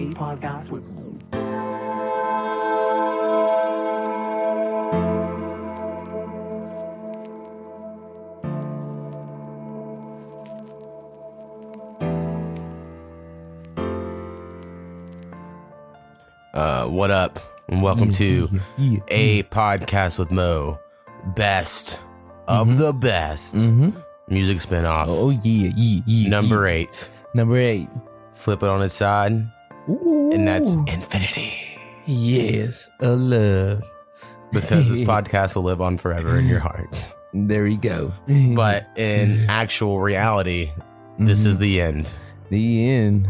A podcast with Uh, what up? And welcome to a podcast with Mo, best of the best music spinoff. Oh yeah, yeah, yeah. Number yeah. eight. number eight. Flip it on its side, Ooh. and that's infinity. yes, a love. Because this podcast will live on forever in your hearts. There you go. But in actual reality, this is the end the end.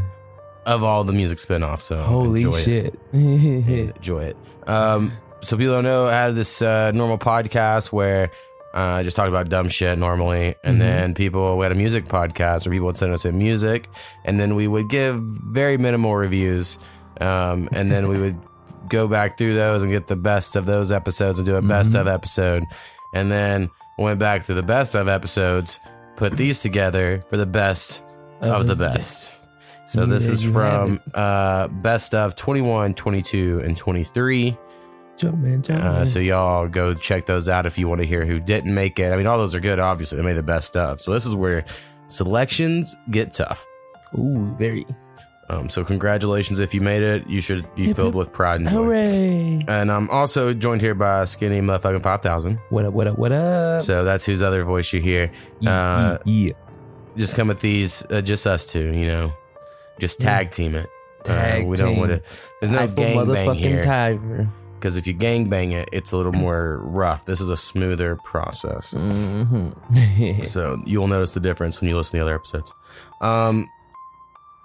of all the music spinoffs. So Holy enjoy It. shit! enjoy it. Um, so people don't know, I had this uh, normal podcast where uh, I just talked about dumb shit normally, and Mhm. then people we had a music podcast where people would send us in music, and then we would give very minimal reviews, um, and then we would go back through those and get the best of those episodes and do a best Mhm. of episode, and then went back to the best of episodes, put these together for the best of the best. So Yeah, this is from uh, best of 21, 22, and 23. Jump man, jump Uh, so y'all go check those out if you want to hear who didn't make it. I mean, all those are good. Obviously, they made the best stuff. So this is where selections get tough. Ooh, very. Um, so congratulations if you made it. You should be Hip, filled hip. with pride and joy. Hooray! And I'm also joined here by Skinny Motherfucking Five Thousand. What up? What up? What up? So that's whose other voice you hear. yeah, uh, yeah, Just come with these, uh, just us two. You know, just Yeah. tag team it. Tag uh, we don't want to. There's no gang bang motherfucking here. tiger. Because if you gang bang it, it's a little more rough. This is a smoother process. Mm-hmm. So you'll notice the difference when you listen to the other episodes. Um,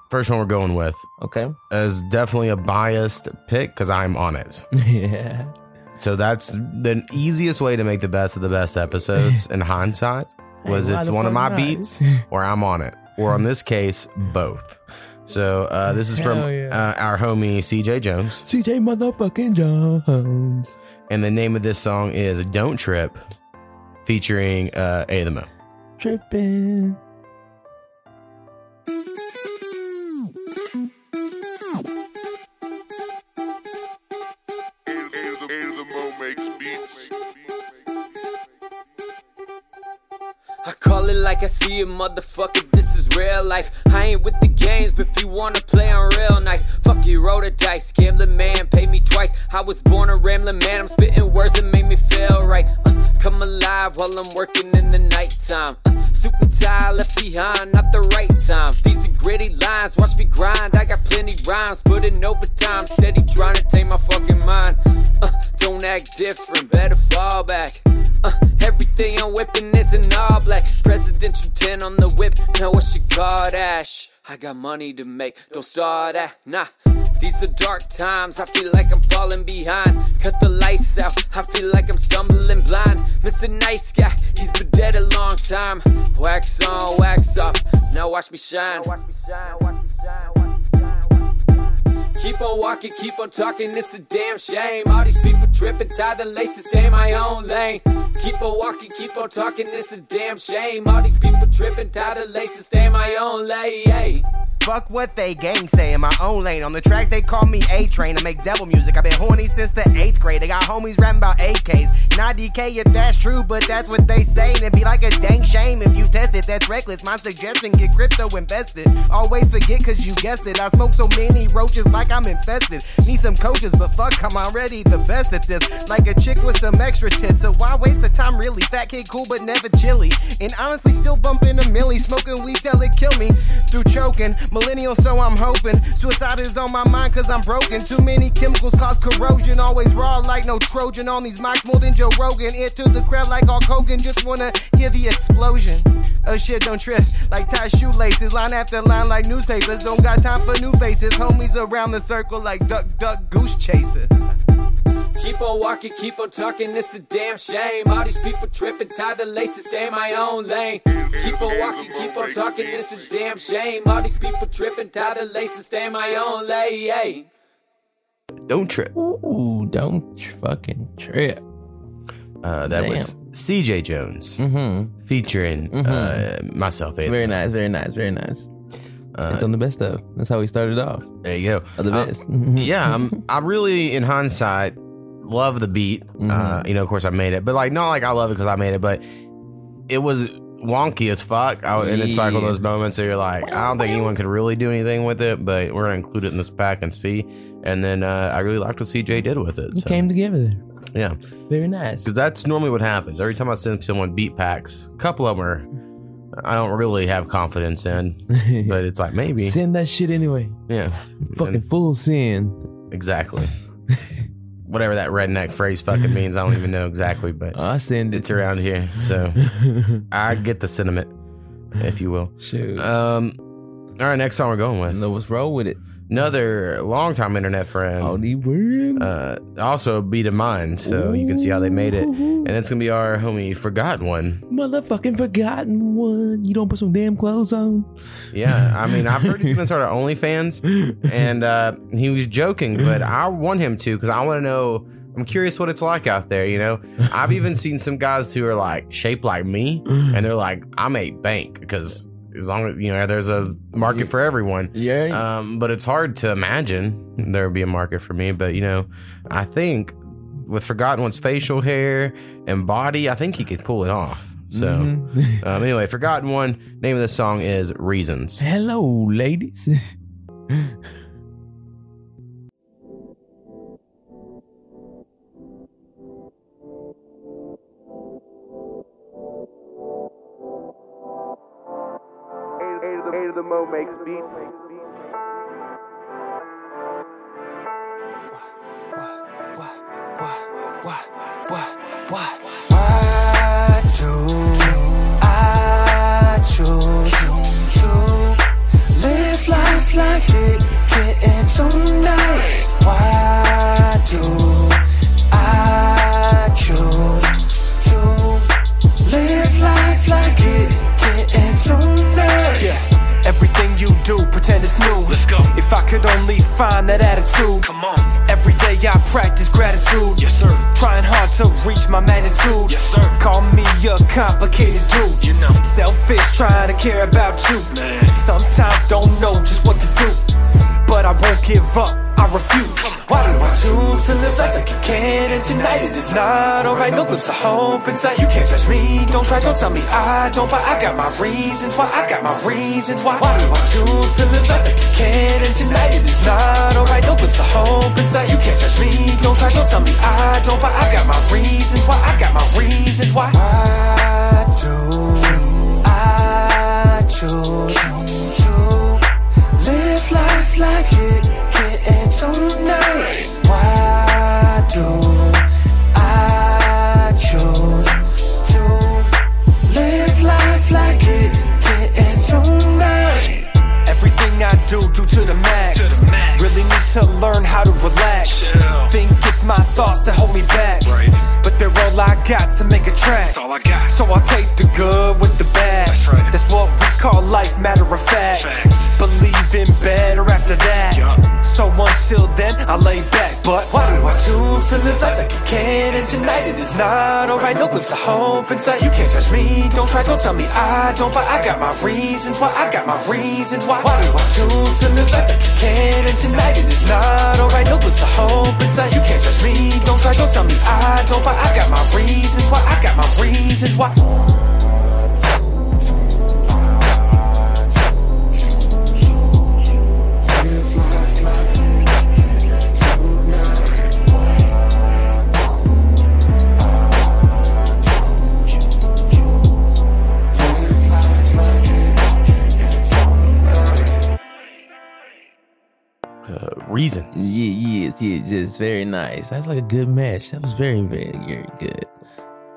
first one we're going with okay. is definitely a biased pick because I'm on it. yeah. So that's the easiest way to make the best of the best episodes in hindsight was it's one of my beats or I'm on it. Or in this case, both. So uh, this is from yeah. uh, our homie Ceejay Jonez. Ceejay motherfucking Jonez. And the name of this song is Don't Trip featuring uh, A the Mo. Tripping. I call it like I see it, motherfucker. This is real life. I ain't with the games, but if you wanna play, I'm real nice. Fuck you, roll the dice. Gambling man, pay me twice. I was born a rambling man. I'm spitting words that make me feel right. Uh, come alive while I'm working in the nighttime. Uh, suit and tie left behind, not the right time. These are gritty lines, watch me grind. I got plenty rhymes, put in overtime. Steady trying to take my fucking mind. Uh, don't act different, better fall back. Everything I'm whipping is in all black. Presidential 10 on the whip. Now what's your guard ash? I got money to make. Don't start that. Nah. These are dark times. I feel like I'm falling behind. Cut the lights out. I feel like I'm stumbling blind. Mr. Nice Guy, he's been dead a long time. Wax on, wax off. Now watch me shine. Keep on walking, keep on talking, it's a damn shame. All these people tripping, tie the laces, stay my own lane. Keep on walking, keep on talking, it's a damn shame. All these people tripping, tie the laces, stay my own lane. Fuck what they gang say in my own lane. On the track, they call me A Train. I make devil music. I've been horny since the eighth grade. I got homies rapping about AKs. Not DK if that's true, but that's what they say. And it'd be like a dang shame if you test it. That's reckless. My suggestion get crypto invested. Always forget cause you guessed it. I smoke so many roaches like I'm infested. Need some coaches, but fuck, I'm already the best at this. Like a chick with some extra tits. So why waste the time really? Fat kid cool, but never chilly. And honestly, still bumping a milli. Smoking weed till it kill me. Through choking. Millennial, so I'm hoping. Suicide is on my mind cause I'm broken. Too many chemicals cause corrosion. Always raw like no Trojan on these mics more than Joe Rogan. Ear to the crowd like Hulk Hogan. Just wanna hear the explosion. Oh shit, don't trip. Like tie shoelaces. Line after line like newspapers. Don't got time for new faces. Homies around the circle like duck, duck, goose chasers. Keep on walking, keep on talking, it's a damn shame. All these people tripping, tie the laces, stay in my own lane. Keep on walking, keep on talking, it's a damn shame. All these people tripping, tie the laces, stay in my own lane. Don't trip. Ooh, don't fucking trip. Uh, that Damn. was Ceejay Jonez Mm-hmm. featuring uh, myself. A. Very nice, very nice, very nice. Uh, it's on the best of. That's how we started off. there you go. Of the Uh, best. yeah, I'm, I really, in hindsight, love the beat. Uh, Mhm. you know, of course, I made it, but like, not like I love it because I made it, but it was wonky as fuck. I, and it's like one of those moments where you're like, I don't think anyone could really do anything with it, but we're gonna include it in this pack and see. And then uh, I really liked what Ceejay did with it. It So, came together. yeah, Very nice. because that's normally what happens. Every time I send someone beat packs, a couple of them are I don't really have confidence in, but it's like maybe, Send that shit anyway. yeah, Fucking And- full sin. exactly. Whatever that redneck phrase fucking means, I don't even know exactly, but I send it it's around here, so I get the sentiment, if you will. Shoot. Um, all right, next song we're going with what's wrong with it. Another longtime internet friend, the uh, also a beat of mine, so you can see how they made it, and it's gonna be our homie Forgotten one. Motherfucking forgotten one. You don't put some damn clothes on. Yeah, I mean, I've heard he's gonna start our OnlyFans, and uh, he was joking, but I want him to because I want to know. I'm curious what it's like out there. You know, I've even seen some guys who are like shaped like me, and they're like, I make bank because as long as you know, there's a market for everyone. Yeah. Um, but it's hard to imagine there would be a market for me. But you know, I think with Forgotten One's facial hair and body, I think he could pull it off. So, Mhm. um, anyway, Forgotten One. Name of the song is Reasons. Hello, ladies. Beats. Why do I choose to live life like it getting tonight? New. Let's go. If I could only find that attitude. Come on. Every day I practice gratitude. Yes, sir. Trying hard to reach my magnitude. Yes, sir. Call me a complicated dude. You know. Selfish, trying to care about you. Man. Sometimes don't know just what to do. But I won't give up. I refuse. Why do I choose to live life like you can? And tonight it is not alright. No glimpse of hope inside. You can't judge me. Don't try, don't tell me I don't. But I got my reasons why. I got my reasons why. Why do I choose to live life like you can? And tonight it is not alright. No glimpse of hope inside. You can't judge me. Don't try, don't tell me I don't. But I got my reasons why. I got my reasons why. Glimpse of hope inside. You can't judge me. Don't try, don't tell me I don't. But I got my reasons why. I got my reasons why. Why do I choose to live life like you can? And tonight it is not alright. No glimpse of hope inside. You can't judge me. Don't try, don't tell me I don't. But I got my reasons why. I got my reasons why. Reasons. Yeah, yes, yes, yes. Very nice. That's like a good match. That was very, very, very good.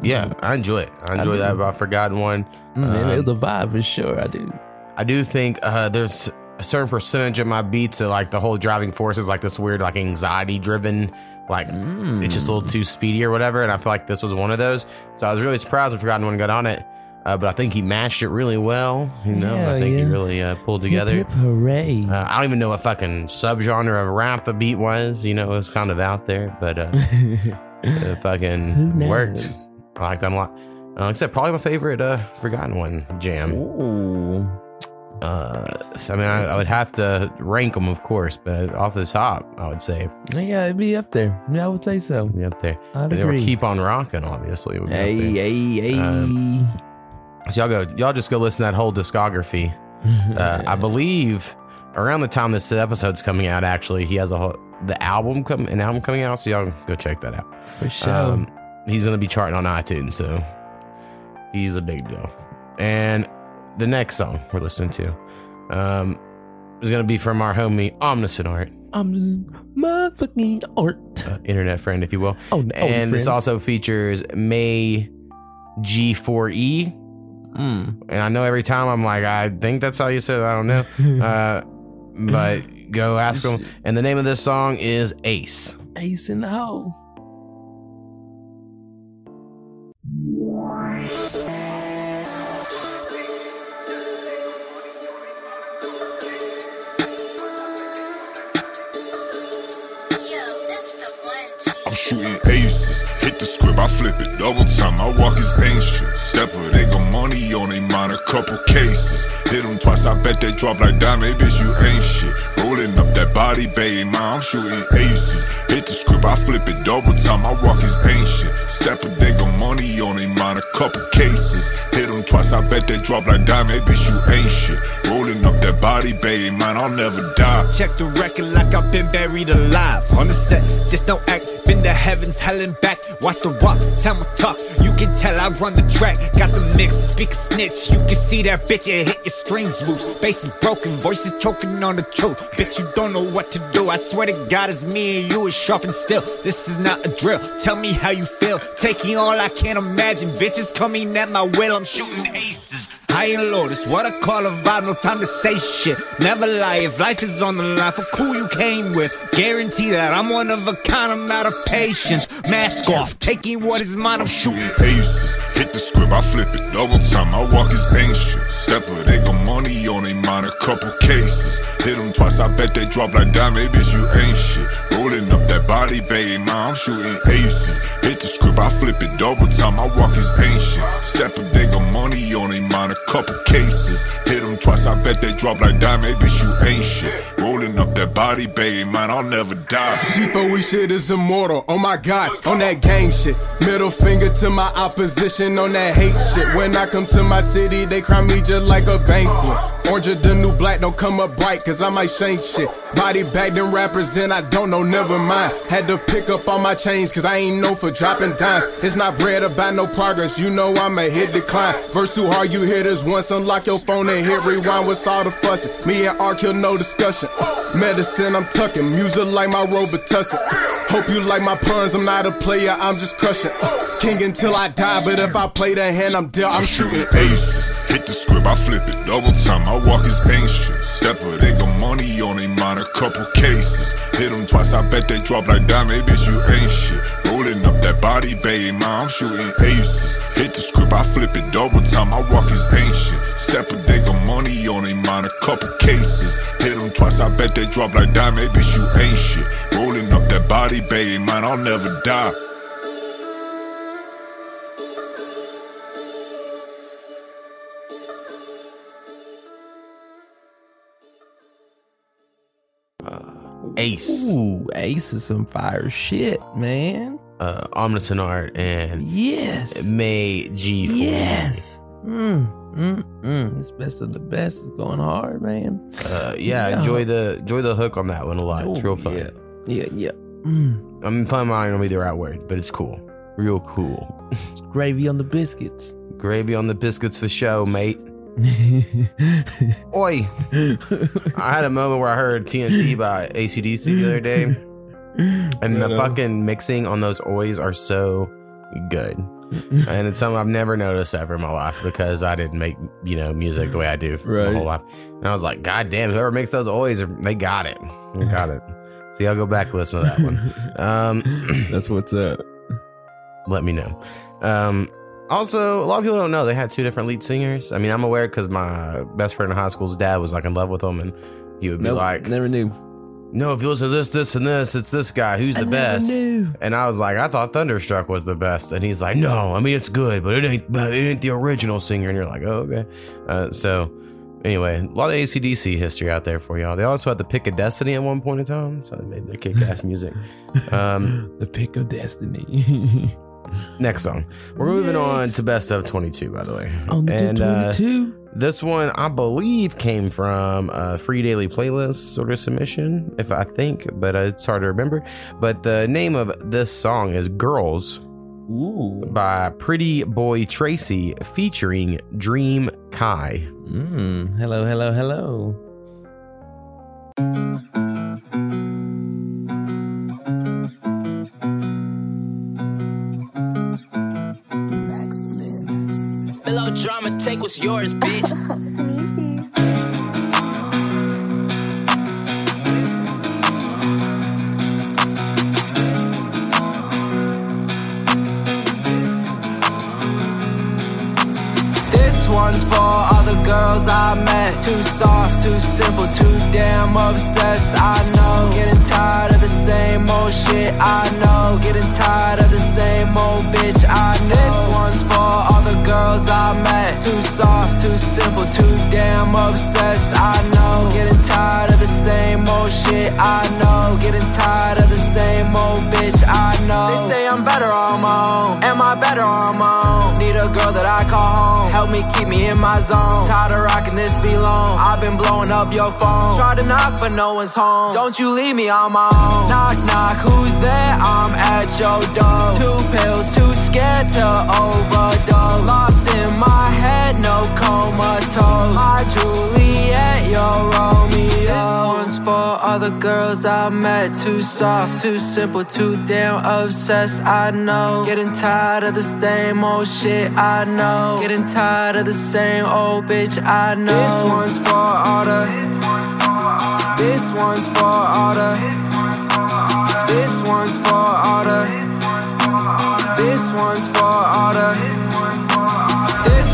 Yeah, I enjoy it. I enjoy do. that about Forgotten One. Mm, man, it Um, was a vibe for sure. I do. I do think uh, there's a certain percentage of my beats that like the whole driving force is like this weird like anxiety driven like it's just a little too speedy or whatever and I feel like this was one of those so I was really surprised when Forgotten One got on it uh, but I think he matched it really well you know Hell I think he really uh, pulled together Hip, hip, hooray. uh, I don't even know what fucking subgenre of rap the beat was you know it was kind of out there but uh, it fucking Who knows? worked I like that a lot uh, except probably my favorite uh, Forgotten One jam Ooh. Uh, I mean, I, I would have to rank them, of course, but off the top, I would say Yeah, it'd be up there. Yeah, I would say so. be up there. I'd agree. keep on rocking, obviously. Hey, hey, hey. Um, So y'all go, y'all just go listen to that whole discography. Uh, I believe around the time this episode's coming out, actually, he has a whole, the album come an album coming out. So y'all go check that out. For sure. Um, he's gonna be charting on iTunes, so he's a big deal. And the next song we're listening to um, is gonna be from our homie Omniscient Art, motherfucking art. uh, internet friend, if you will. Oh, no, and this friends. also features May G4E. Mm. And I know every time I'm like, I think that's how you said it. I don't know. Uh, but go ask him. And the name of this song is Ace. Ace in the hole. Bet they drop like diamond, bitch, you ain't shit. Rolling up that body, baby, man, I'm shooting aces. Hit the script, I flip it double time. I walk is ancient. Stepper, they got money on they mind a couple cases. Hit them twice, I bet they drop like diamond, bitch, you ain't shit. Rolling that body, baby, man, I'll never die. Check the record like I've been buried alive. On the set, just don't act. Been to heavens, hell and back. Watch the walk, time will talk. You can tell I run the track. Got the mix, speak snitch. You can see that bitch, it hit your strings loose. Bass is broken, voices choking on the truth. Bitch, you don't know what to do. I swear to God, it's me and you is sharp and still. This is not a drill. Tell me how you feel. Taking all I can't imagine. Bitches coming at my will. I'm shooting aces. High and low, this what I call a vibe, no time to say shit. Never lie, if life is on the line for who you came with. Guarantee that I'm one of a kind, I'm out of patience. Mask off, taking what is mine, I'm shooting. aces. Hit the script, I flip it double time. I walk is ancient. Stepper, they got money on they mind a couple cases. Hit them twice, I bet they drop like diamond, bitch, you ain't shit. Rolling up that body, baby, man, I'm shooting aces. Hit the script, I flip it double time. I walk is ancient. Stepper, they got money on they mind a couple cases. Hit them twice, I bet they drop like diamond, bitch, you ain't shit. Rolling up that body, baby, man, I'll never die. G4 we shit is immortal. Oh my god, on that gang shit. Middle finger to my opposition on that hate shit. When I come to my city, they crown me just like a banquet. Orange or the new black don't come up bright, cause I might shank shit. Body bag them rappers and I don't know, never mind. Had to pick up all my chains, cause I ain't known for dropping dimes. It's not bread about no progress, you know I'ma hit decline. Verse too hard, you hit us once, unlock your phone and hit rewind. What's all the fussing? Me and R kill no discussion. Medicine, I'm tucking. Music like my Robitussin. Hope you like my puns, I'm not a player, I'm just crushing. King until I die, but if I play the hand, I'm dealt, I'm shooting aces. Hit the script, I flip it double time. I walk is ancient. Stepper, they got money on they mind a couple cases. Hit them twice, I bet they drop like diamond, bitch, you ain't shit. Rolling up that body, baby, man, I'm shooting aces. Hit the script, I flip it double time. I walk is ancient. Stepper, they got money on they mind a couple cases. Hit them twice, I bet they drop like diamond, bitch, you ain't shit. Rolling up that body, baby, man, I'll never die. Ace, Ooh, Ace is some fire shit, man. uh, Omniscient Art, and Yes. May G4E. Yes. Mm, mm, mm. It's best of the best. It's going hard, man. Uh, yeah, enjoy the enjoy the hook on that one a lot. it's Oh, real fun. Yeah, yeah. yeah. Mm. I mean, fun might not be the right word, but it's cool. Real cool. Gravy on the biscuits. Gravy on the biscuits for show, mate. Oi! I had a moment where I heard TNT by ACDC the other day, and the fucking mixing on those oys are so good. and it's something I've never noticed ever in my life because I didn't make you know music the way I do for my Right. whole life. And I was like, God damn, whoever makes those oys, they got it. They got it. So y'all go back and listen to that one. Um, That's what's up. let me know. Um, also, a lot of people don't know they had two different lead singers. I mean, I'm aware because my best friend in high school's dad was like in love with them, and he would be Nope, like, never knew. "No, if you listen to this, this, and this, it's this guy who's the I never best." knew. And I was like, "I thought Thunderstruck was the best," and he's like, "No, I mean it's good, but it ain't, but it ain't the original singer." And you're like, "Oh, okay." Uh, so, Anyway, a lot of ACDC history out there for y'all. They also had the Pick of Destiny at one point in time, so they made their kick ass music. Um, The pick of destiny. next song. We're moving on to Best of 22, by the way. On And, uh, This one, I believe, came from a free daily playlist sort of submission, if I think, but uh, it's hard to remember. But the name of this song is Girls Ooh. by Pretty Boy Tracy featuring Dream Ki. Mm. Hello, hello, hello. Take what's yours, bitch. Sneezy. This one's for all the girls I met. Too soft, too simple, too damn obsessed. I know. Getting tired of the same old shit. I know. Getting tired of the same old bitch. I know. This one's for all the girls I met. Too soft, too simple, too damn obsessed. I know. Getting tired of the same old shit. I know. Getting tired of the same old bitch. I know. I'm better on my own. Am I better on my own? Need a girl that I call home. Help me keep me in my zone. Tired of rocking this be long. I've been blowing up your phone. Try to knock, but no one's home. Don't you leave me on my own. Knock, knock, who's there? I'm at your door. Two pills, too scared to overdose. Lost in my head, no comatose. My Juliet, your Romeo. This one's for other girls I met. Too soft, too simple, too damn obsessed. I know. Getting tired of the same old shit. I know. Getting tired of the same old bitch. I know. This one's for all the. This one's for all the. This one's for all the. This one's for all the.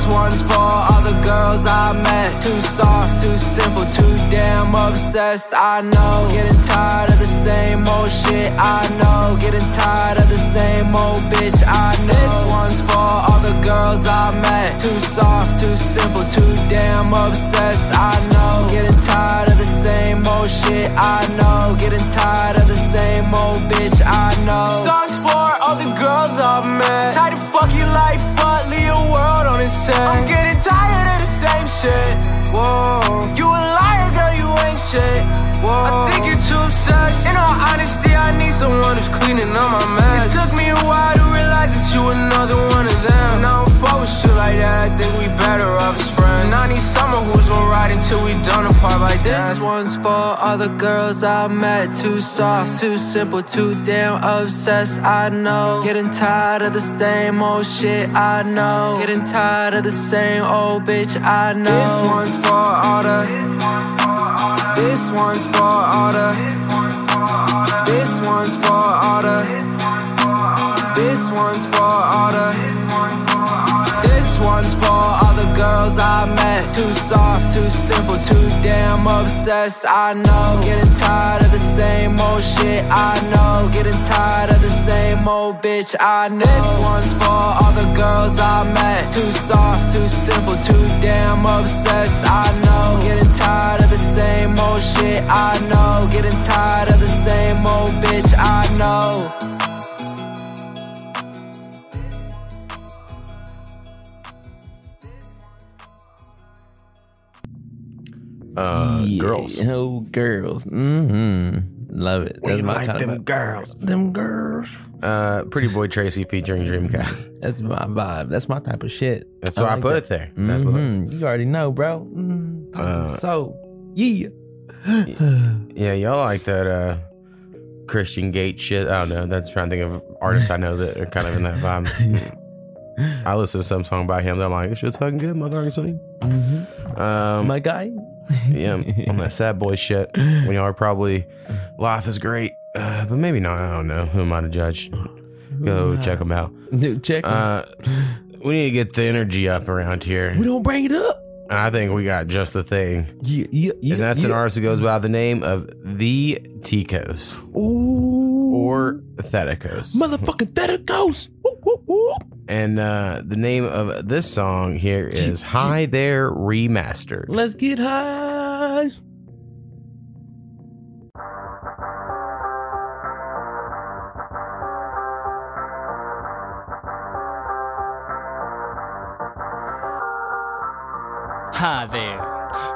This one's for all the girls I met. Too soft, too simple, too damn obsessed. I know. Getting tired of the same old shit. I know. Getting tired of the same old bitch. I know. This one's for all the girls I met. Too soft, too simple, too damn obsessed. I know. Getting tired of the same old shit. I know. Getting tired of the same old bitch. I know. Songs for all the girls I've met. Tired of fuck your life up, leave your world on its head. I'm getting tired of the same shit. Whoa, you a shit. Whoa, I think you're too obsessed. In all honesty, I need someone who's cleaning up my mess. It took me a while to realize that you another one of them. And I don't fuck with shit like that. I think we better off as friends. And I need someone who's gonna ride until we done apart like that. This one's for other girls I met. Too soft, too simple, too damn obsessed. I know. Getting tired of the same old shit. I know. Getting tired of the same old bitch. I know. This one's for all the. This one's for all. This one's for all. This one's for all. This one's for girls I met. Too soft, too simple, too damn obsessed. I know. Getting tired of the same old shit. I know. Getting tired of the same old bitch. I know. This one's for all the girls I met. Too soft, too simple, too damn obsessed. I know. Getting tired of the same old shit. I know. Getting tired of the same old bitch. I know. Uh, Yeah. Girls. Oh, girls. Mm-hmm. Love it. That's my kind of girls. them girls. Uh, Pretty Boy Tracy featuring Dreamcast. That's my vibe. That's my type of shit. That's why I like put that. it there. That's what it's- Mhm. You already know, bro. Mm, to Uh, soul. Yeah. Yeah, y'all like that uh Christian Gate shit. I don't know. That's trying to think of artists I know that are kind of in that vibe. I listen to some song by him. I'm like, "This shit's fucking good, My motherfucking sing." Um, my guy. yeah, on that sad boy shit. We are probably life is great, uh, but maybe not. I don't know. Who am I to judge? Go check them out. Dude, check. Uh, we need to get the energy up around here. we don't bring it up. I think we got just the thing. Yeah, yeah, yeah. And that's an artist that goes by the name of The Ticos. Ooh. or Thetikos. Motherfucking Thetikos. Whoop, whoop, whoop. And uh, the name of this song here is Hi There Remastered. Let's get high. Hi there,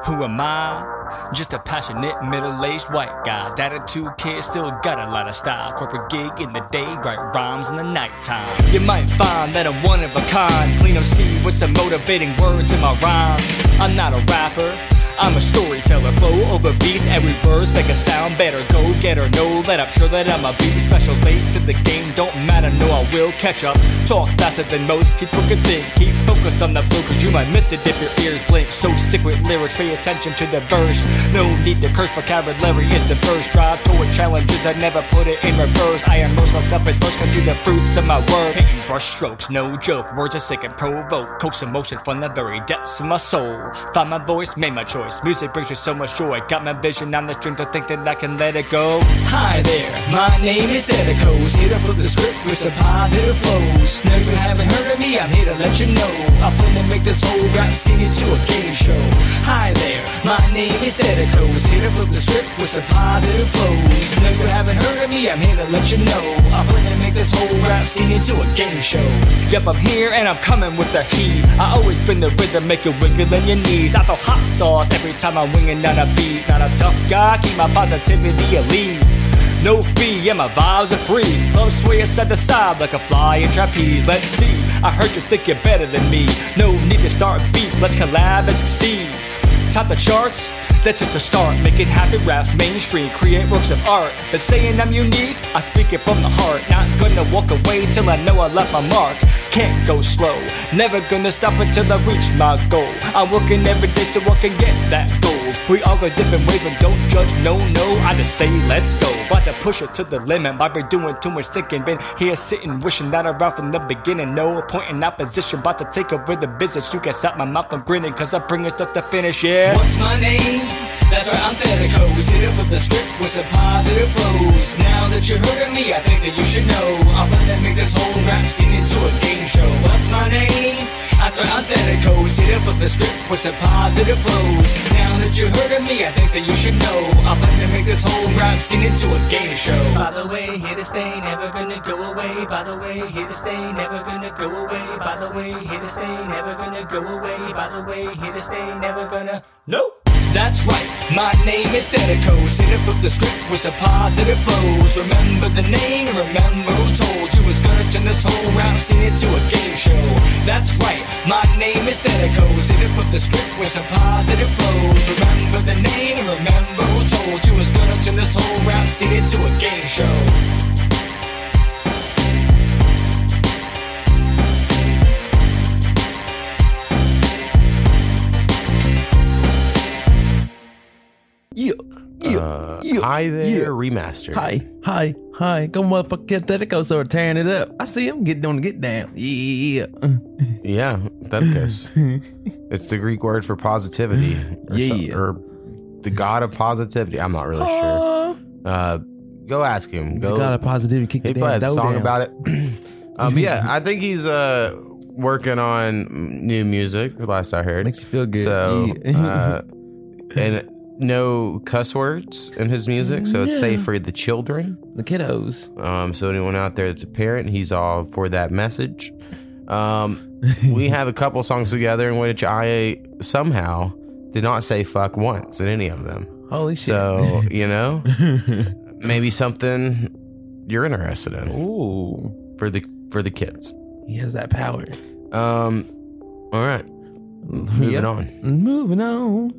who am I? Just a passionate middle-aged white guy. Dad of two kids, still got a lot of style. Corporate gig in the day, write rhymes in the nighttime. You might find that I'm one of a kind. Clean up MC with some motivating words in my rhymes. I'm not a rapper. I'm a storyteller, flow over beats, every verse make a sound better. Go get or no let up, sure that I'm a beat special. Late to the game, don't matter, no, I will catch up. Talk faster than most people could think. Keep focused on the flow, cause you might miss it if your ears blink. So sick with lyrics, pay attention to the verse. No need to curse, vocabulary is the first drive toward challenges. I never put it in reverse. I immerse myself as first, can see the fruits of my work. Painting brush strokes, no joke. Words are sick and provoke. Coax emotion from the very depths of my soul. Find my voice, made my choice. Music brings me so much joy. Got my vision, I'm the strength to think that I can let it go. Hi there, my name is Thetikos. Here to flip the script with some positive flows. No, you haven't heard of me, I'm here to let you know. I plan to make this whole rap scene into a game show. Hi there, my name is Thetikos. Here to flip the script with some positive flows. No, you haven't heard of me, I'm here to let you know. I plan to make this whole rap scene into a game show. Yep, I'm here and I'm coming with the heat. I always bring the rhythm, make you wiggle in your knees. I throw hot sauce every time I'm winging down a beat. Not a tough guy, keep my positivity elite. No fee, and my vibes are free. Club sway side to side like a fly in trapeze. Let's see, I heard you think you're better than me. No need to start a beef, let's collab and succeed. Top the charts, that's just a start. Making happy raps mainstream, create works of art. But saying I'm unique, I speak it from the heart. Not gonna walk away till I know I left my mark. Can't go slow, never gonna stop until I reach my goal. I'm working every day so I can get that goal. We all go different ways, but don't judge, no, no. I just say let's go. About to push it to the limit. Might be doing too much thinking. Been here sitting, wishing that around from the beginning. No point in opposition. About to take over the business. You can stop my mouth from grinning, cause I bring bringing stuff to finish, yeah. What's my name? That's right, I'm Thetikos. Hit up with the script with some positive flows. Now that you heard of me, I think that you should know. I'm gonna make this whole rap scene into a game show. What's my name? That's right, I'm Thetikos. Hit up with the script with some positive flows. Now that you heard of me, I think that you should know. I'm gonna make this whole rap scene into a game show. By the way, here to stay, never gonna go away. By the way, here to stay, never gonna go away. By the way, here to stay, never gonna go away. By the way, here to stay, never gonna. Nope. That's right, my name is Thetikos. sit it flip the script with some positive flows. Remember the name, remember who told you it's gonna turn this whole rap scene into a game show. That's right, my name is Thetikos. sit it flip the script with some positive flows. Remember the name, remember who told you it's gonna turn this whole rap scene into a game show. Yeah. Yeah. Uh, yeah. Hi There yeah. Remastered. Hi, hi, hi. Go motherfucker get Thetikos over tearing it up. I see him getting on the get down. Yeah. Yeah, Thetikos. it's the Greek word for positivity. Or Yeah. some- or the god of positivity. I'm not really sure. Uh, go ask him. The Go. God of positivity kick he the put a song down. about it. um, yeah, I think he's uh working on new music. Last I heard, Makes you feel good. So, Yeah. uh, and no cuss words in his music, so it's safe for the children. The kiddos. Um, so anyone out there that's a parent, he's all for that message. Um, we have a couple songs together in which I somehow did not say fuck once in any of them. Holy shit. So you know, maybe something you're interested in Ooh. for the for the kids. He has that power. Um, all right, moving Yep. on. Moving on.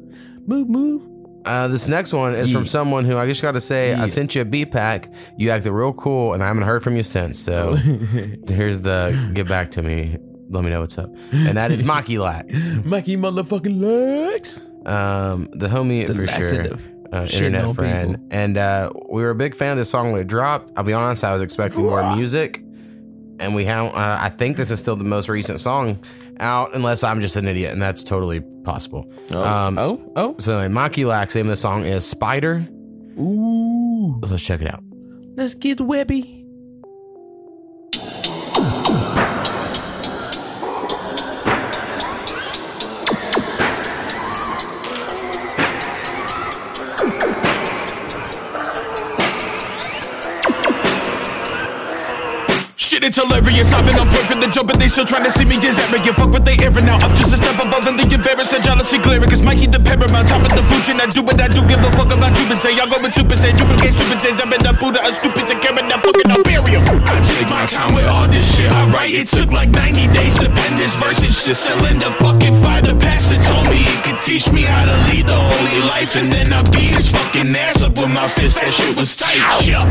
Move, move. Uh, this next one is from someone who I just got to say. I sent you a B pack. You acted real cool, and I haven't heard from you since. So here's the get back to me. Let me know what's up. And that is Mikey Lax, Mikey motherfucking legs. um, the homie The for sure, uh, internet friend. people. And uh, we were a big fan of this song when it dropped. I'll be honest, I was expecting more music, and we have. Uh, I think this is still the most recent song out, unless I'm just an idiot, and that's totally possible. Oh, Um, oh, oh. So Mikey Lax, name of the song is Spider. Ooh. Let's check it out. Let's get webby. Shit, it's hilarious. I've been on point from the jump, but they still trying to see me as arrogant. Fuck what they ever now. I'm just a step above and the embarrassed jealousy clear. Cause Mikey the paramount, top of the food chain. I do what I do, give a fuck about you. And say, y'all go with super say, duplicate super say, jump in the Buddha, a stupid to carry that fucking Imperium. I take my time with all this shit I write. It took like 90 days to pen this verse. It's just selling the fucking fire. The pastor told me he could teach me how to lead the holy life. And then I beat his fucking ass up with my fist. That shit was tight, yeah.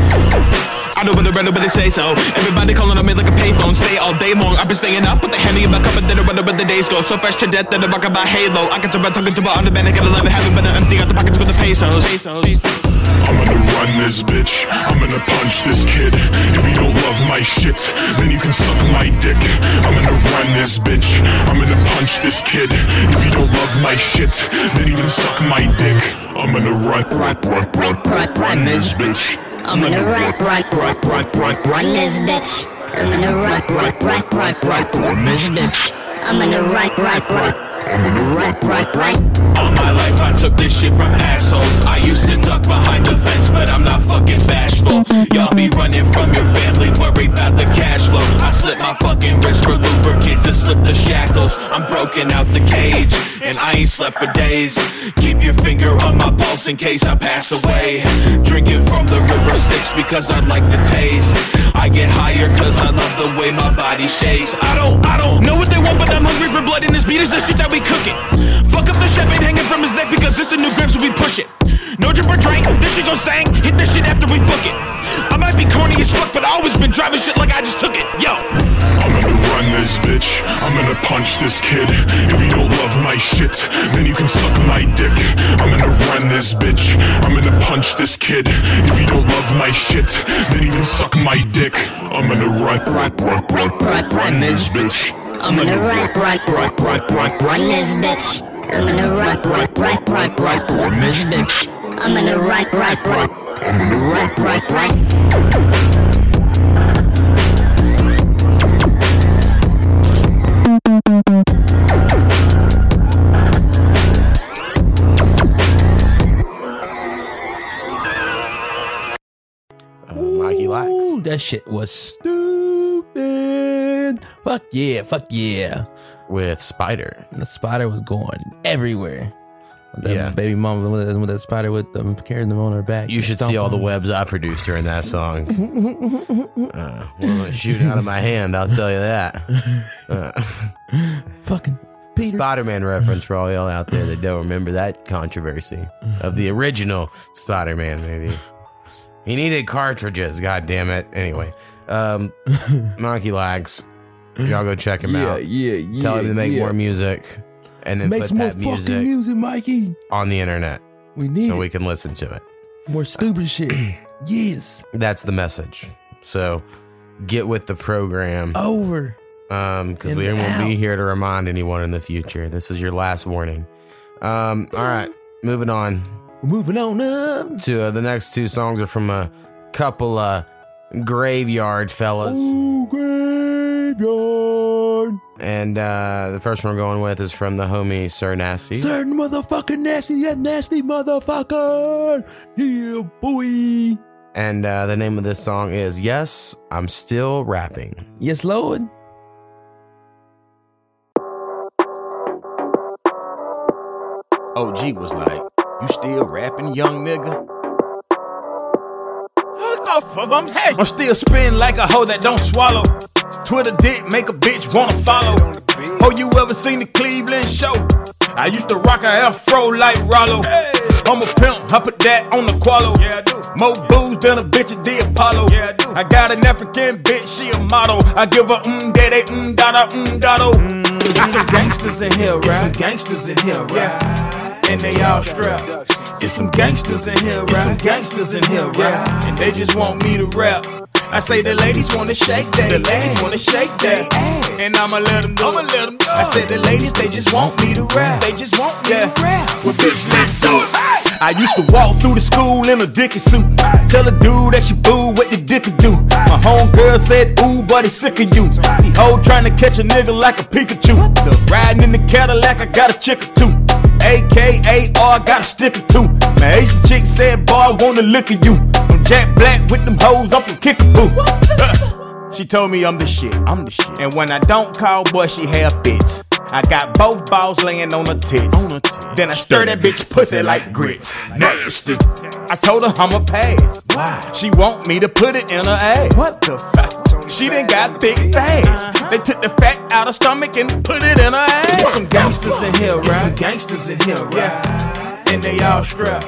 I know the rest but say so. Everybody calling on me like a payphone. Stay all day long. I've been staying up with the handy in my cup, and then I wonder where the days go. So fresh to death that I'm rocking my halo. I can turn my tongue into my underband. I gotta love it, having been empty out the pockets with the pesos. I'm gonna run this bitch. I'm gonna punch this kid. If you don't love my shit, then you can suck my dick. I'm gonna run this bitch. I'm gonna punch this kid. If you don't love my shit, then you can suck my dick. I'm gonna run, run, run, run, run, run this bitch. I'm gonna run, run, run, run, run, run this bitch. I'm gonna run, run, run, run, run, run this bitch. I'm gonna run, run, run. I'm gonna run, run, run. All my life I took this shit from assholes. I used to duck behind fucking bashful. Y'all be running from your family, worried about the cash flow. I slip my fucking wrist for lubricant to slip the shackles. I'm broken out the cage, and I ain't slept for days. Keep your finger on my pulse in case I pass away. Drinking from the river Styx because I like the taste. I get higher cause I love the way my body shakes. I don't, I don't know what they want, but I'm hungry for blood, and this beat is the shit that we cooking. Fuck up the chef ain't hanging from his neck because it's the new grips we push it. No drip or drink, this shit gon' sang. Hit this shit after we book it. I might be corny as fuck, but I always been driving shit like I just took it. Yo. I'm gonna run this bitch. I'm gonna punch this kid. If you don't love my shit, then you can suck my dick. I'm gonna run this bitch. I'm gonna punch this kid. If you don't love my shit, then you can suck my dick. I'm gonna run, run, run, run, run, run this bitch. I'm gonna run, run, run, run, run, run this bitch. I'm gonna run, run, run, run, run, run this bitch. I'm gonna run, run, run. I'm gonna run, run, run. Uh, Mikey Lax. Ooh, that shit was stupid. Fuck yeah, fuck yeah. With Spider. The spider was going everywhere. That Yeah. baby mama with that, with that spider with them carrying them on her back. You should see all the webs I produced during that song. Uh, well, shooting out of my hand, I'll tell you that. Uh, Fucking Spider Man reference for all y'all out there that don't remember that controversy of the original Spider Man movie. He needed cartridges, god damn it. Anyway, um, Monkey Lags, y'all go check him Yeah, out. yeah, yeah. Tell him to make yeah. more music and then Make put some more that fucking music music, Mikey. on the internet We need so it. we can listen to it. more stupid shit. yes. That's the message. So get with the program. Over. Um, because we and won't be out. here to remind anyone in the future. This is your last warning. Um, all right, moving on Moving on up. to uh, the next two songs are from a couple uh graveyard fellas, Ooh, graveyard. And uh the first one we're going with is from the homie Sir Nasty. Certain motherfucking nasty, that nasty motherfucker. Yeah, boy. And uh, the name of this song is "Yes, I'm Still Rapping." Yes, Lord. OG was like, You still rapping, young nigga? The fuck I'm saying? I'm still spinning like a hoe that don't swallow. Twitter dick make a bitch wanna follow. Oh, you ever seen the Cleveland show? I used to rock a afro like Rollo. I'm a pimp, I put that on the qualo. Yeah, I do. More booze than a bitch at the Apollo. Yeah, I do. I got an African bitch, she a model. I give her mm daddy, mm dada, mm dado. It's some gangsters in here, right? It's some gangsters in here, right? And they all strapped. It's some gangsters in here, right? It's some gangsters in here, right? And they just want me to rap. I say the ladies wanna shake that. The ladies wanna shake that. And I'ma let them go. I'ma let them go. I said the ladies, they just want me to rap. They just want me to rap. Well, bitch, let's do it. I used to walk through the school in a dicky suit. Tell a dude that she boo what the dick could do. My homegirl said, ooh, buddy, sick of you. The hoe trying to catch a nigga like a Pikachu. Riding in the Cadillac, I got a chick or two. AKA, I got a stick or two. My Asian chick said, boy, I wanna look at you. I'm Jack Black with them hoes, I'm from Kickapoo. She told me I'm the shit. I'm the shit. And when I don't call, boy, she have fits. I got both balls laying on her tits. Then I stir that bitch pussy like grits. Nasty. I told her I'm a pass. Why? She want me to put it in her ass. What the fuck? She done got thick fast. Uh-huh. They took the fat out her stomach and put it in her ass. It's some gangsters in here, right? It's some gangsters in here, right? And they all strapped.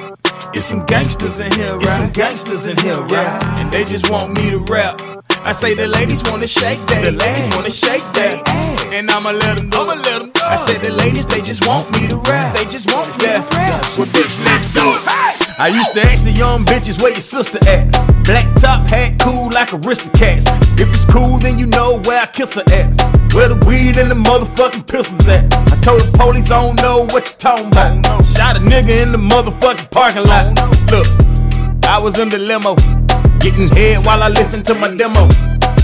It's some gangsters in here, right? It's some gangsters in here, right? And they just want me to rap. I say the ladies wanna shake that. The ladies wanna shake that. And I'ma let them go. I'ma let them go. I said the ladies, they just want me to rap. They just want me to rap. Well, bitch, let's do it. I used to ask the young bitches where your sister at. Black top hat, cool like Aristocats. If it's cool, then you know where I kiss her at. Where the weed and the motherfucking pistols at. I told the police I don't know what you talking about. Shot a nigga in the motherfucking parking lot. Look, I was in the limo, getting head while I listened to my demo.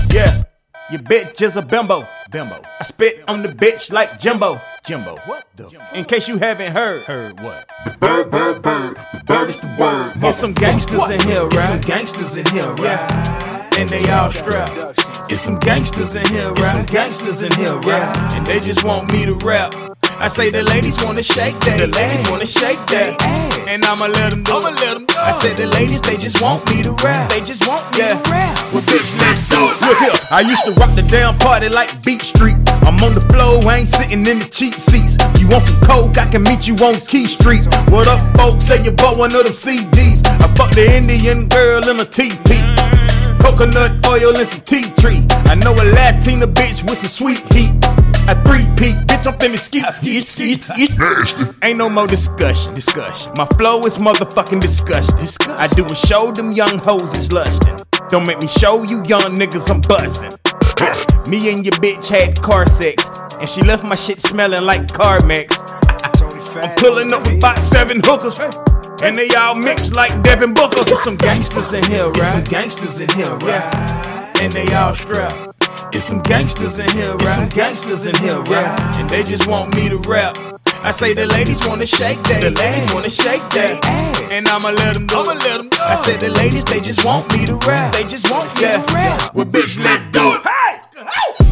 Yeah, your bitch is a bimbo. Bimbo. I spit on the bitch like Jimbo. Jimbo. What the? In case you haven't heard. Heard what? The bird, bird, bird. The bird is the word. It's some gangsters in here, right? It's some gangsters in here, right? And they all strapped. It's some gangsters in here, right? It's some gangsters in here, right? And they just want me to rap. I say the ladies wanna shake that. The ladies wanna shake that. And I'ma let them go. I'ma let them go. I said the ladies, they just want me to rap. They just want me to rap. Well, bitch, let's do it. Look here, I used to rock the damn party like Beat Street. I'm on the floor, I ain't sitting in the cheap seats. You want some coke? I can meet you on Key Street. What up, folks? Say you bought one of them CDs. I fucked the Indian girl in a teepee. Coconut oil and some tea tree. I know a Latina bitch with some sweet heat. A three peat, bitch, I'm finna skeet, skeet, skeet, skeet. Ain't no more discussion, discussion. My flow is motherfucking disgusting. I do a show, them young hoes is lusting. Don't make me show you young niggas I'm buzzing. Me and your bitch had car sex, and she left my shit smelling like Carmex. I'm pulling up with about seven hookers. And they all mixed like Devin Booker. It's some gangsters in here, right? It's some gangsters in here, right? And they all strapped. It's some gangsters in here, right? It's some gangsters in here, right? And they just want me to rap. I say the ladies wanna shake that. The ladies wanna shake that. And I'ma let them go. I'ma let them go. I said the ladies, they just want me to rap. They just want me to rap. Well, bitch, let's do it. Hey!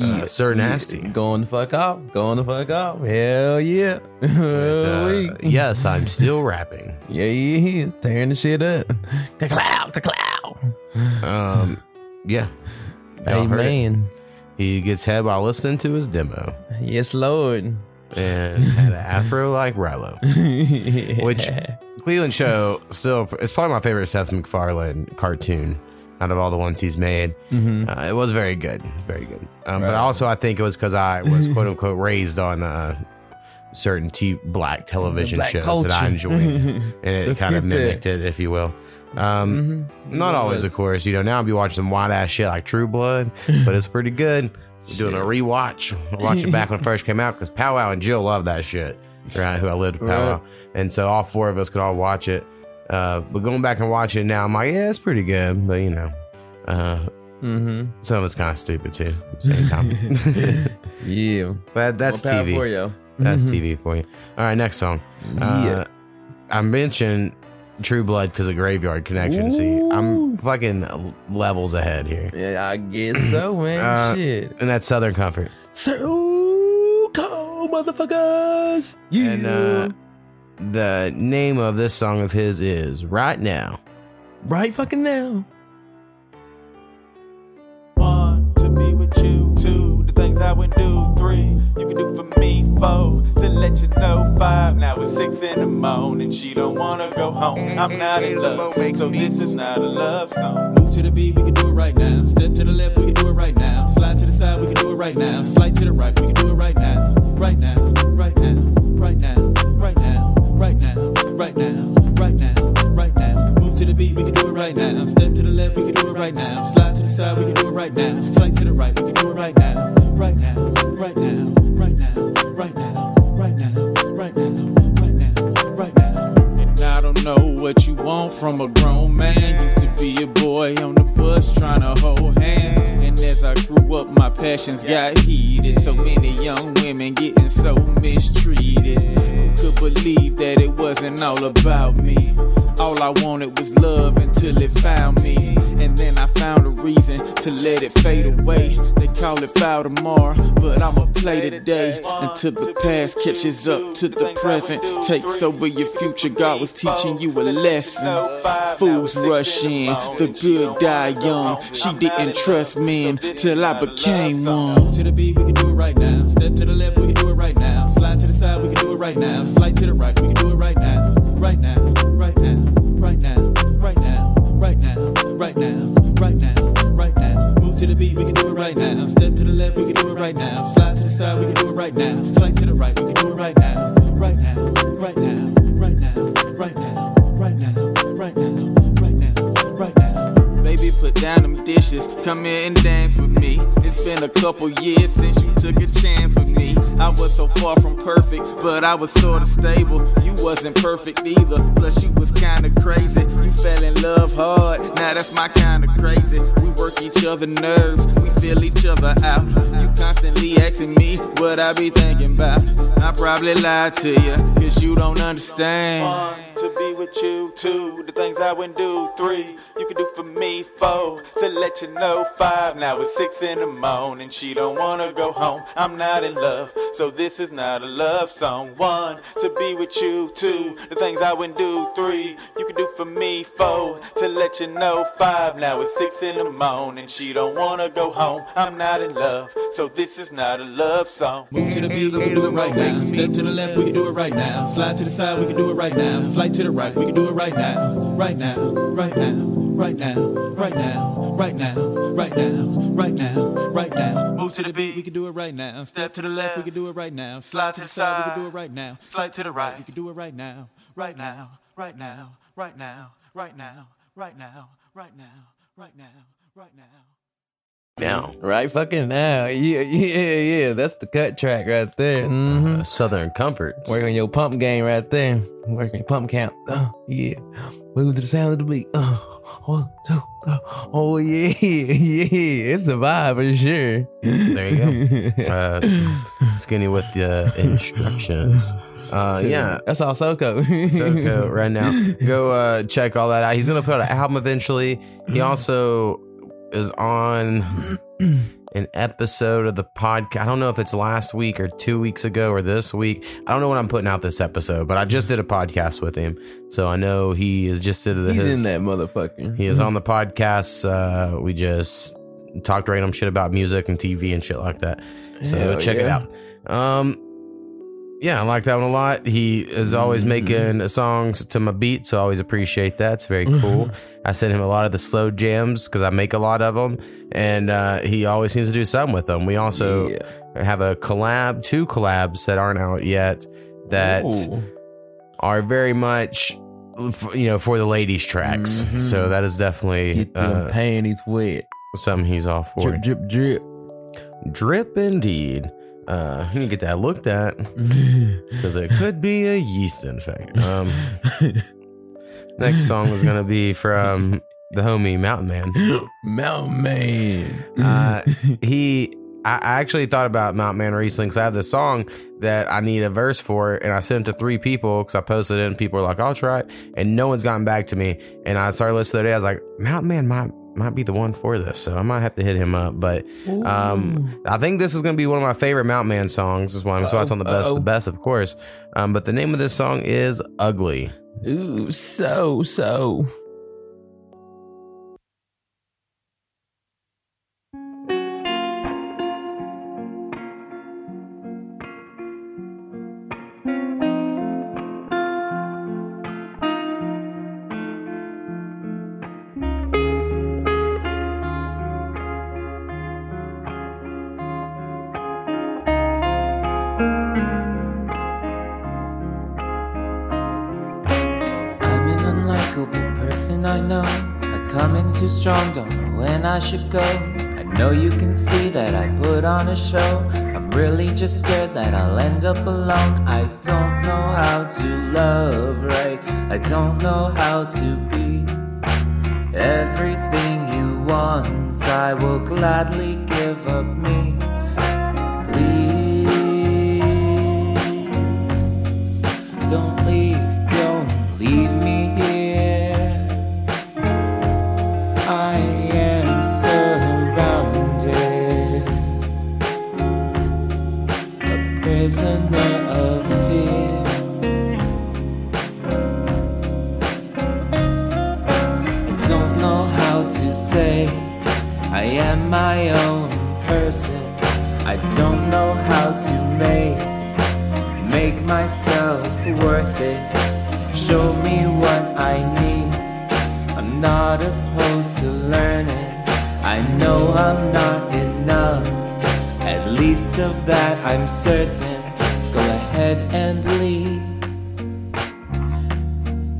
Uh, Sir Nasty. Going the fuck off. Going the fuck off. Hell yeah. Uh, yes, I'm still rapping. Yeah, he is tearing the shit up. Ka-clow, ka-clow. Um, yeah. Y'all. Amen. He gets head while listening to his demo Yes, Lord. and had an afro like Rallo. Which Cleveland Show still it's probably my favorite Seth MacFarlane cartoon out of all the ones he's made. Mhm. Uh, it was very good, very good. Um, But also, I think it was because I was quote unquote raised on uh, certain t- black television Black shows that I enjoyed, and it kind of there. mimicked it, if you will. Um, Not always, of course. You know, now I'll be watching some white ass shit like True Blood, but it's pretty good. We're doing a rewatch. I watched it back when it first came out because Powwow and Jill love that shit, right? Who I lived with Powwow, Right. and so all four of us could all watch it. Uh, but going back and watching it now, I'm like, yeah, it's pretty good, but you know, uh, Mm-hmm. some of it's kind of stupid too. Same time, Yeah. but that's More TV. for you. That's Mhm. TV for you. All right, next song. Yeah. Uh, I mentioned True Blood because of Graveyard Connection. See, I'm fucking levels ahead here. Yeah, I guess so, man. Uh, Shit. And that's Southern Com4rt. So cold, motherfuckers. Yeah. And uh, the name of this song of his is Right Now. right fucking now. One, to be with you. Two, the things I would do. Three, you can do for me. Four, to let you know. Five, now it's six in the morning. She don't wanna go home. I'm not in love, so this is not a love song. Move to the beat, we can do it right now. Step to the left, we can do it right now. Slide to the side, we can do it right now. Slide to the right, we can do it right now. Right now, right now, right now. Now, right now, right now. Move to the beat, we can do it right now. Step to the left, we can do it right now. Slide to the side, we can do it right now. Slide to the right, we can do it right now. Right now, right now, right now, right now, right now, right now, right now, right now. And I don't know what you want from a grown man. Used to be a boy on the bus trying to hold hands. Up, my passions got heated. So many young women getting so mistreated. Who could believe that it wasn't all about me? All I wanted was love until it found me. And then I found a reason to let it fade away. They call it foul tomorrow, but I'ma play today until the past catches up to the present. Takes over your future. God was teaching you a lesson. Fools rush in, the good die young. She didn't trust men till I became one. To the beat, we can do it right now. Step to the left, we can do it right now. Slide to the side, we can do it right now. Slide to the right, we can do it right now. Right now, right now, right now, right now. Move to the beat, we can do it right now. Step to the left, we can do it right now. Slide to the side, we can do it right now. Slide to the right, we can do it right now. Right now, right now, right now, right now, put down them dishes. Come here and dance with me. It's been a couple years since you took a chance with me. I was so far from perfect, but I was sorta stable. You wasn't perfect either. Plus, you was kinda crazy. You fell in love hard. Now that's my kinda crazy. We work each other nerves. We feel each other out. You constantly asking me what I be thinking about. I probably lied to you, cause you don't understand. To be with you. Two, the things I wouldn't do. Three, you can do for me. Four, to let you know. Five, now it's six in the morning. She don't wanna go home. I'm not in love, so this is not a love song. One, to be with you. Two, the things I wouldn't do. Three, you can do for me. Four, to let you know. Five, now it's six in the morning. She don't wanna go home. I'm not in love, so this is not a love song. Move to the beat, we can do it right now. Step to the left, we can do it right now. Slide to the side, we can do it right now. Slide to the right, we can do it right now. Right now, right now, right now, right now, right now, right now, right now, right now. Move to the beat, we can do it right now. Step to the left, we can do it right now. Slide to the side, we can do it right now. Slide to the right, we can do it right now. Right now, right now, right now, right now, right now, right now, right now, right now. Now. Right fucking now. Yeah, yeah, yeah. That's the cut track right there. Mm-hmm. Southern Com4rts. Working your pump game right there. Working your pump count. Oh, yeah. Move to the sound of the beat. Oh, one, two, oh, oh yeah, yeah. It's a vibe for sure. There you go. Uh, skinny with the instructions. Uh, yeah, that's all Soko. Soko right now. Go uh, check all that out. He's gonna put out an album eventually. He also is on an episode of the podcast. I don't know if it's last week or two weeks ago or this week. I don't know when I'm putting out this episode, but I just did a podcast with him, so I know he is just into the. He's his, in that motherfucker. He is on the podcast. Uh, we just talked random shit about music and TV and shit like that. So Hell check it out. Um, yeah, I like that one a lot. He is always making songs to my beat, so I always appreciate that. It's very cool. I send him a lot of the slow jams because I make a lot of them, and uh, he always seems to do something with them. We also have a collab, two collabs that aren't out yet that Ooh. are very much, you know, for the ladies tracks. Mhm. So that is definitely Get uh, panties wet. something he's off for. Drip, drip, drip. Drip indeed. Uh, you need to get that looked at because it could be a yeast infection. Um, next song is gonna be from the homie Mountain Man. Mountain Man. Uh, he, I I actually thought about Mountain Man recently because I have this song that I need a verse for, and I sent it to three people because I posted it, and people were like, "I'll try it," and no one's gotten back to me. And I started listening today. I was like, Mountain Man might might be the one for this, so I might have to hit him up. But um, I think this is gonna be one of my favorite Mountain Man songs. Is why I'm so it's on the best, Uh-oh. the best, of course. Um, but the name of this song is "Ugly." Ooh, so, so. Strong, don't know when I should go. I know you can see that I put on a show. I'm really just scared that I'll end up alone. I don't know how to love right, I don't know how to be everything you want. I will gladly give up me. I'm not enough. At least of that I'm certain. Go ahead and leave.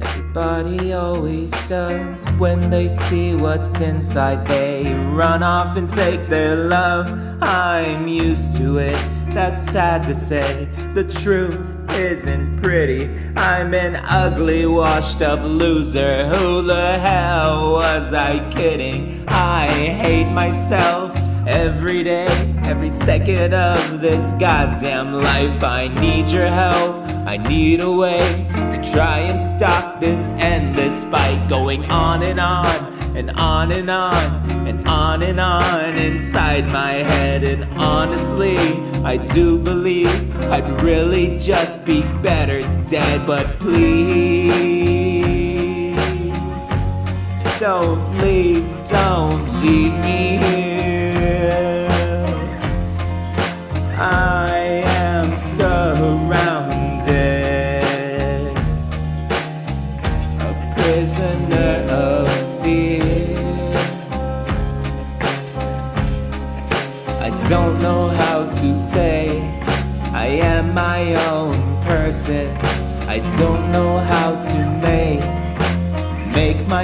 Everybody always does when they see what's inside. They run off and take their love. I'm used to it. That's sad to say. The truth isn't pretty. I'm an ugly, washed up loser. Who the hell was I kidding? I hate myself every day, every second of this goddamn life. I need your help. I need a way to try and stop this endless fight going on and on and on and on and on and on inside my head. And honestly, I do believe I'd really just be better dead. But please, don't leave, don't leave me here. I am surrounded, a prisoner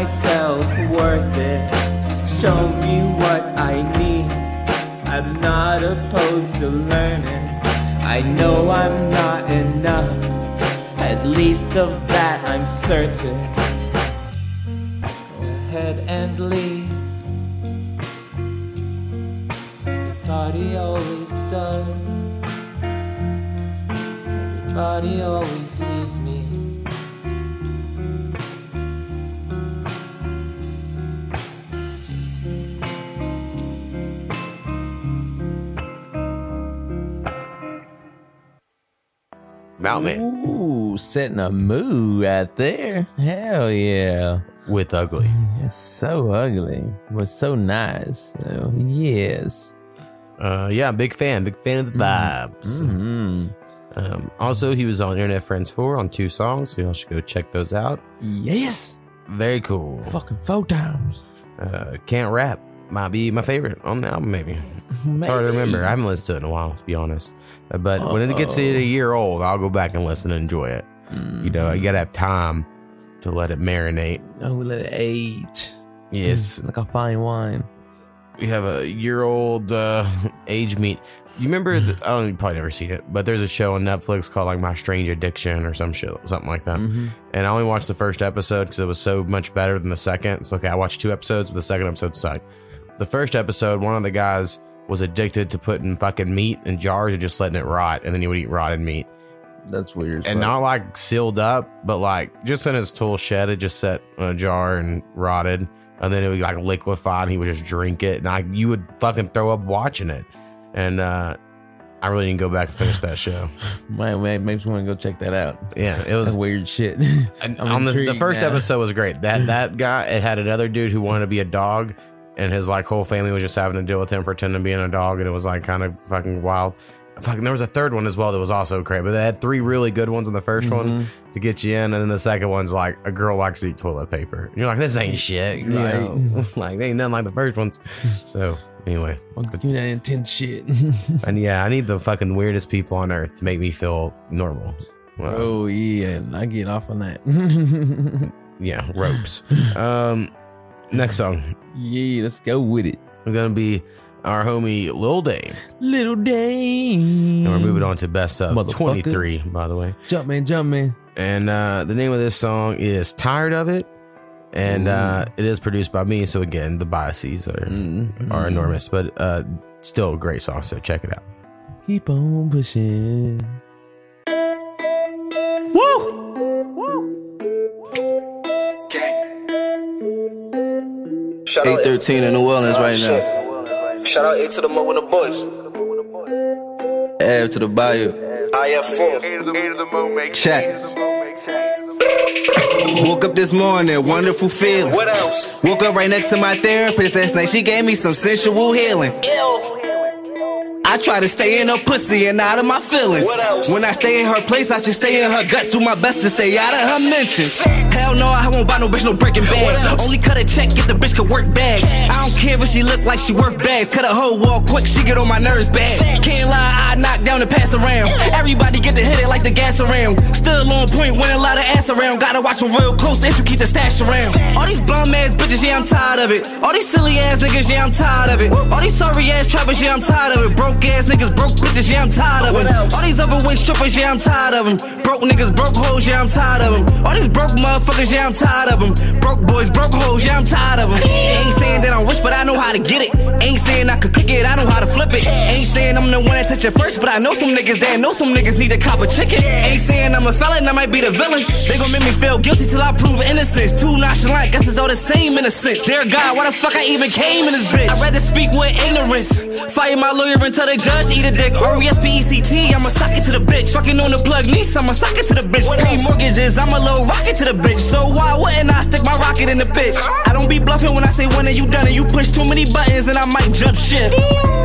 myself worth it. Show me what I need. I'm not opposed to learning. I know I'm not enough. At least of that I'm certain. Go ahead and leave. Everybody always does. Everybody always Mountain Ooh, setting a mood out there. Hell yeah. With ugly. It's so ugly, but so nice. So, yes. Uh, yeah, big fan, big fan of the vibes. Mhm. Um, also, he was on Internet Friends 4 on two songs, so y'all should go check those out. Yes. Very cool. Fucking four times. Uh, Can't Rap might be my favorite on the album, maybe. It's hard to remember. I haven't listened to it in a while, to be honest. But when it gets to a year old, I'll go back and listen and enjoy it. You know, you gotta have time to let it marinate. Oh, let it age. Yes. Like a fine wine. We have a year old uh, age meet. You remember? The, I don't. You probably never seen it, but there's a show on Netflix called like My Strange Addiction or some shit, something like that. Mhm. And I only watched the first episode because it was so much better than the second. So okay, I watched two episodes, but the second episode sucked. The first episode, one of the guys was addicted to putting fucking meat in jars and just letting it rot, and then he would eat rotted meat. That's weird. And not like sealed up, but like just in his tool shed, it just set in a jar and rotted. And then it would like liquefy and he would just drink it. And I, you would fucking throw up watching it. And uh, I really didn't go back and finish that show. Man, man, makes me want to go check that out. Yeah, it was That's weird shit. And on the, the first now. episode was great. That that guy it had another dude who wanted to be a dog, and his like whole family was just having to deal with him pretending to be in a dog, and it was like kind of fucking wild. Fucking, there was a third one as well that was also great, but they had three really good ones in the 1st one Mm-hmm. to get you in, and then the second one's like a girl likes to eat toilet paper. And you're like, this ain't shit, you Right. like they ain't nothing like the first ones. So anyway, Do that intense shit. and yeah, I need the fucking weirdest people on earth to make me feel normal. Well, oh yeah, I get off on that. Yeah, ropes. um, next song. Yeah, let's go with it. It's gonna be our homie Lil Dame. Little Dame. And we're moving on to best of Motherfucker. 23, by the way. Jump man, jump man. And uh, the name of this song is Tired of It. And uh, it is produced by me. So, again, the biases are, Mm-hmm. are enormous, but uh, still a great song. So, check it out. Keep on pushing. Shout out 813 in New Orleans right now. Shout out A2thaMo with the boys. Ave to the bayou. IF4. Check. Woke up this morning, wonderful feeling. What else? Woke up right next to my therapist last night. She gave me some sensual healing. I try to stay in her pussy and out of my feelings. What else? When I stay in her place, I should stay in her guts. Do my best to stay out of her mentions. Hell no, I won't buy no bitch no Breaking Bad. Only cut a check if the bitch could work bags. I don't care if she look like she worth bags. Cut a whole wall quick, she get on my nerves bad. Can't lie, I knock down and pass around. Everybody get to hit it like the gas around. Still on point, winning a lot of ass around. Gotta watch them real close if you keep the stash around. All these bum ass bitches, yeah, I'm tired of it. All these silly ass niggas, yeah, I'm tired of it. All these sorry ass trappers, yeah, I'm tired of it. Broke ass niggas, broke bitches, yeah, I'm tired of them. All these overweight strippers, yeah, I'm tired of them. Broke niggas, broke hoes, yeah, I'm tired of them. All these broke motherfuckers, yeah, I'm tired of them. Broke boys, broke hoes, yeah, I'm tired of them. Ain't saying that I'm rich, but I know how to get it. Ain't saying I could cook it, I know how to flip it. Ain't saying I'm the one that touch it first, but I know some niggas that know some niggas need to cop a chicken. Ain't saying I'm a felon, I might be the villain. They gon' make me feel guilty till I prove innocence. Too nonchalant, guess it's all the same innocence. Dear God, why the fuck I even came in this bitch? I'd rather speak with ignorance. Fire my lawyer and tell the judge, eat a dick. R E S P E C T, I'ma suck it to the bitch. Fucking on the plug niece, I'ma suck it to the bitch. Pay mortgages, I'm a little rocket to the bitch. So why wouldn't I stick my rocket in the bitch? I don't be bluffing when I say when are you done and you push too many buttons and I might jump ship.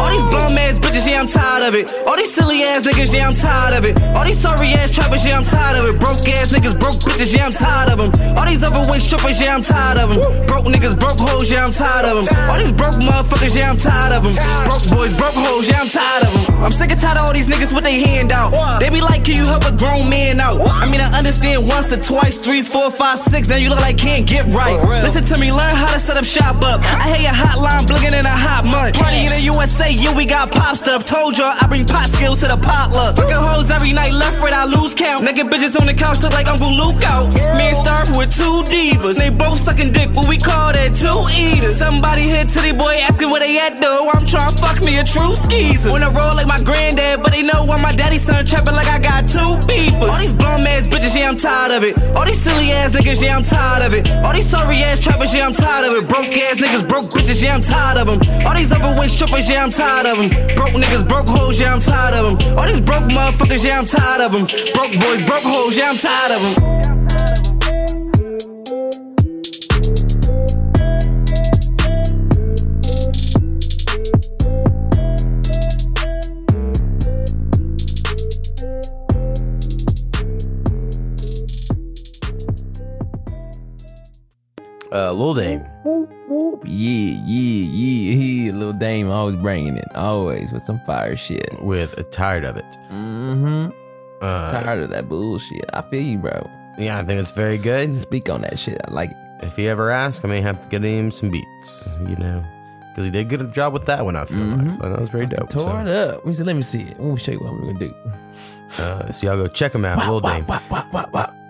All these bum ass bitches, yeah, I'm tired of it. All these silly ass niggas, yeah, I'm tired of it. All these sorry ass trappers, yeah, I'm tired of it. Broke ass niggas, broke bitches, yeah, I'm tired of them. All these overweight strippers, yeah, I'm tired of them. Broke niggas, broke hoes, yeah, I'm tired of them. All these broke motherfuckers, yeah, I'm tired of them. Broke boys, broke hoes, yeah, I'm tired of them. I'm sick and tired of all these niggas with their hand out. They be like, can you help a grown man out? I mean, I understand once or twice, three, four, five, six. Now you look like can't get right. Listen to me, learn how to set up shop up. I hear your hotline blinking in a hot month. Party in the USA, yeah, we got pop stuff. Told y'all I bring pot skills to the potluck. Fucking hoes every night, left, right, I lose count. Naked bitches on the couch look like Uncle Luke out. Me and Starf with two divas. They both sucking dick, what we call that two eaters. Somebody hit Titty Boy asking where they at though. I'm trying to fuck me a true skeezer. When I roll like my granddad, but they know I'm my daddy's son trapping like I got two beepers. All these bum ass bitches, yeah, I'm tired of it. All these silly ass niggas, yeah, I'm tired of it. All these sorry ass trappers, yeah, I'm tired of it. Broke ass niggas, broke bitches, yeah, I'm tired of them. All these overweight strippers, yeah, I'm tired of them. Broke niggas, broke hoes, yeah, I'm tired of them. All these broke motherfuckers, yeah, I'm tired of them. Broke boys, broke hoes, yeah, I'm tired of them. Uh, Lil Dame. Whoop, whoop. Yeah, yeah, yeah, yeah. Little Dame always bringing it. Always with some fire shit. With a tired of it. Mm-hmm. Uh, Tired of that bullshit. I feel you, bro. Yeah, I think it's very good. Speak on that shit. I like it. If he ever asks, I may have to get him some beats, you know, because he did a good job with that one. I feel like so that was very dope. Tore so. it up. Let me see. Let me see it. Let me show you what I'm gonna do. Uh, so y'all go check him out, Lil Dame,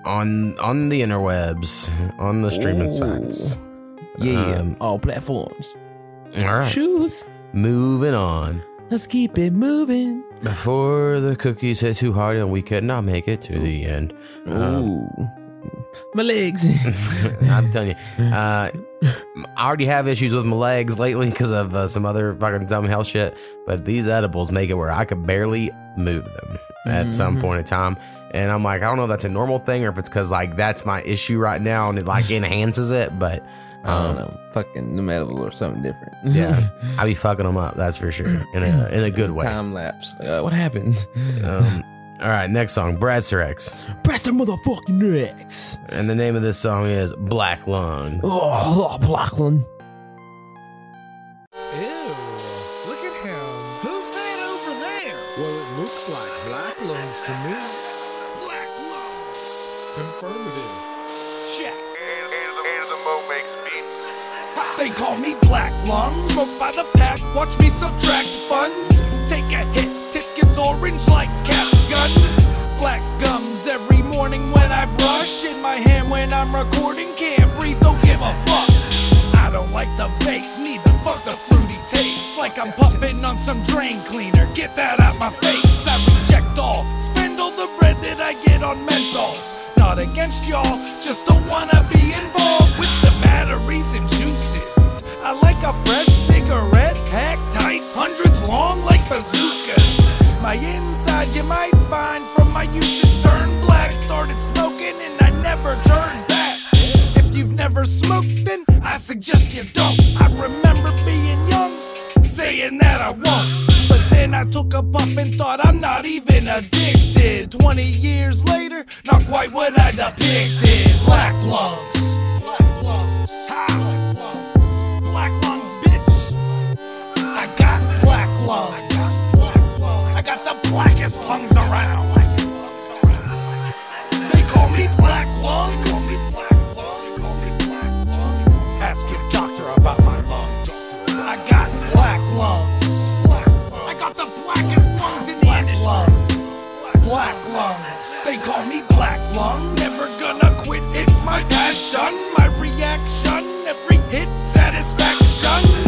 on on the interwebs, on the streaming Ooh. sites. Yeah, Um, all platforms. all right. Shoes. Moving on. Let's keep it moving. Before the cookies hit too hard and we could not make it to the end. Um, Ooh, my legs. I'm telling you, uh, I already have issues with my legs lately because of uh, some other fucking dumb hell shit. But these edibles make it where I could barely move them at some Mhm. point in time, and I'm like, I don't know if that's a normal thing or if it's because like that's my issue right now and it like enhances it. But I don't um, know. Fucking the metal or something different. yeah, I be fucking them up. That's for sure in a in a good way. Time lapse. Uh, what happened? Um, all right, next song, Bradster X, Press the motherfucking necks. and the name of this song is Black Lung. Oh, oh Blackland. Ew, look at him. Who's that over there? Well, it looks like black lungs to me. Black lungs. Confirmative. Check. and They call me Black Lungs. Smoke by the pack, watch me subtract funds. Take a hit, tip gets orange like cap guns. Black gums every morning when I brush. In my hand when I'm recording, can't breathe, don't give a fuck. I don't like the fake, neither fuck the fruity taste. Like I'm puffing on some drain cleaner, get that out my face. I reject all, spend all the bread that I get on menthols. Not against y'all, just don't wanna be involved with the batteries and juices. I like a fresh cigarette, pack tight, hundreds long like bazookas. My inside you might find from my usage turned black. Started smoking and I never turned back. If you've never smoked, then I suggest you don't. I remember being young, saying that I won't. But then I took a puff and thought I'm not even addicted. 20 years later, not quite what I depicted. Black lungs. Blackest lungs around. They call me Black Lungs. Ask your doctor about my lungs. I got black lungs. I got the blackest lungs in the industry. Lungs. Black lungs. They call me Black Lung. Never gonna quit. It's my passion, my reaction. Every hit satisfaction.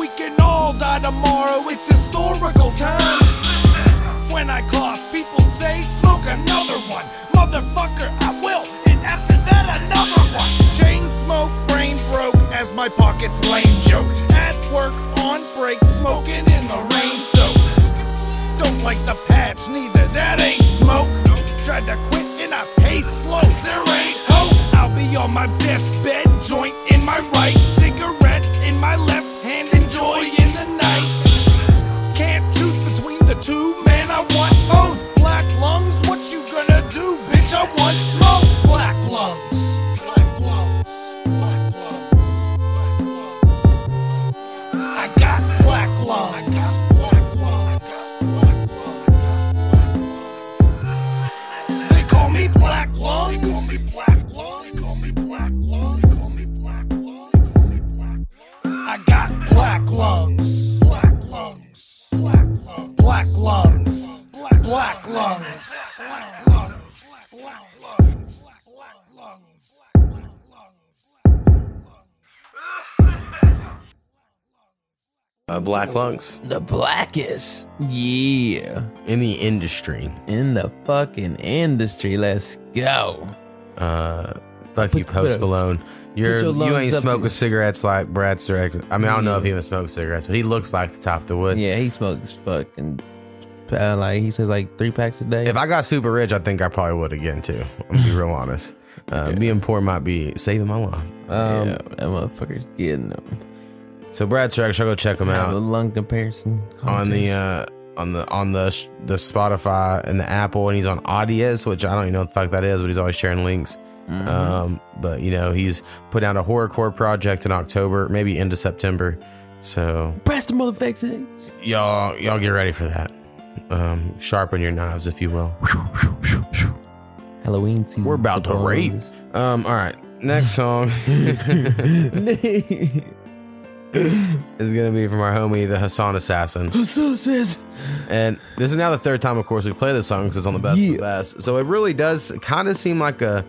We can all die tomorrow, it's historical times. When I cough, people say, smoke another one. Motherfucker, I will, and after that, another one. Chain smoke, brain broke, as my pockets lame joke. At work, on break, smoking in the rain soaked. Don't like the patch, neither, that ain't smoke. Tried to quit and I pace slow, there ain't hope. I'll be on my deathbed, joint in my right, cigarette in my left want both. Black lungs. The blackest. Yeah. In the industry. In the fucking industry. Let's go. Uh, fuck Put- you, Post put Malone. You're your you ain't smoking to- cigarettes like Bradster X. I mean, I don't know if he even smokes cigarettes, but he looks like the top of the wood. Yeah, he smokes fucking uh, like he says like three packs a day. If I got super rich, I think I probably would again too. I'm gonna be real honest. Uh, Being poor might be saving my life. Um, yeah, that motherfucker's getting them. So Brad I'll go check him out The lung comparison on the uh, on the on the sh- the Spotify and the Apple, and he's on Audius, which I don't even know what the fuck that is, but he's always sharing links. Mhm. Um, but you know, he's put out a horrorcore project in October, maybe into September. So press the motherfuckers. y'all y'all get ready for that. Um, sharpen your knives, if you will. Halloween season. We're about to rape. Um, all right, next song is gonna be from our homie, the Hassan Assassin. And this is now the third time, of course, we play this song because it's on the best of the best. So it really does kind of seem like a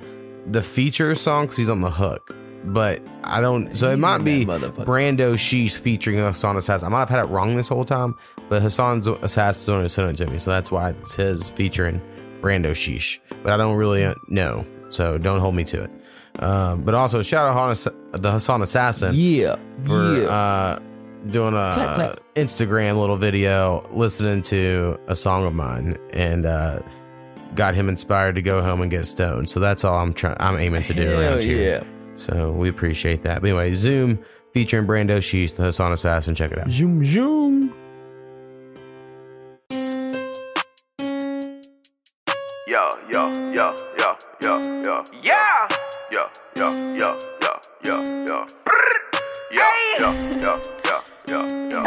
the feature song because he's on the hook. But I don't. So it might be Brando Sheesh featuring Hassan Assassin. I might have had it wrong this whole time, but Hassan Assassin only sent it to me, so that's why it says featuring Brando Sheesh. But I don't really uh, know, so don't hold me to it. Um, but also shout out Hass- the Hassan Assassin, yeah, for yeah. uh, doing a Clap, clap. Instagram little video, listening to a song of mine, and uh, got him inspired to go home and get stoned. So that's all I'm trying. I'm aiming to do Hell around here. yeah. So we appreciate that. But anyway, Zoom featuring Brando Sheesh, the Hassan Assassin. Check it out. Zoom zoom. Yo, yo, yo. Yeah! Yo, yo, yo, yo, yo, yo. Brrr. Yo, yo, yo, yo, yo, yo, yo.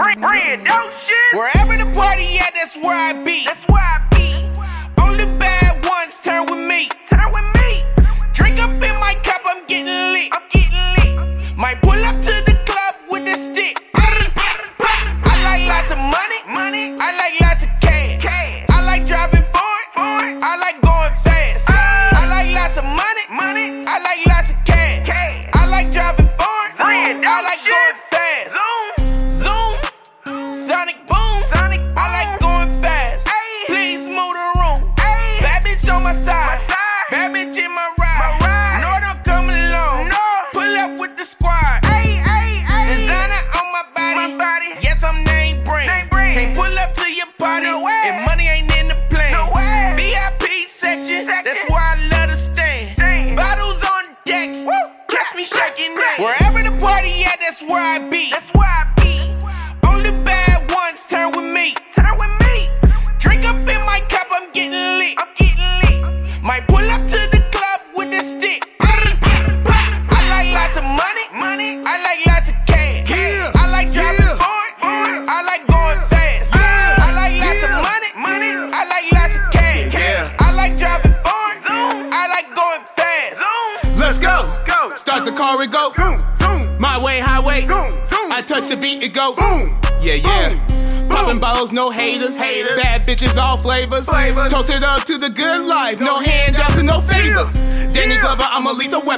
Wherever the party at, that's where I be. That's where I be. Only bad ones turn with me. Turn with me. Drink up in my cup, I'm getting lit. I'm getting lit. Might pull up to the club with a stick. I like lots of money. Money. I like lots of cash. I like driving I like going fast. I like lots of money. Money. I like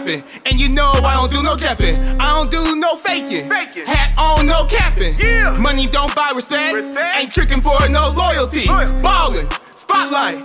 weapon. And you know I don't do no deafing. I don't do no faking. Hat on, no capping. Money don't buy respect. Ain't tricking for no loyalty. Ballin', spotlight,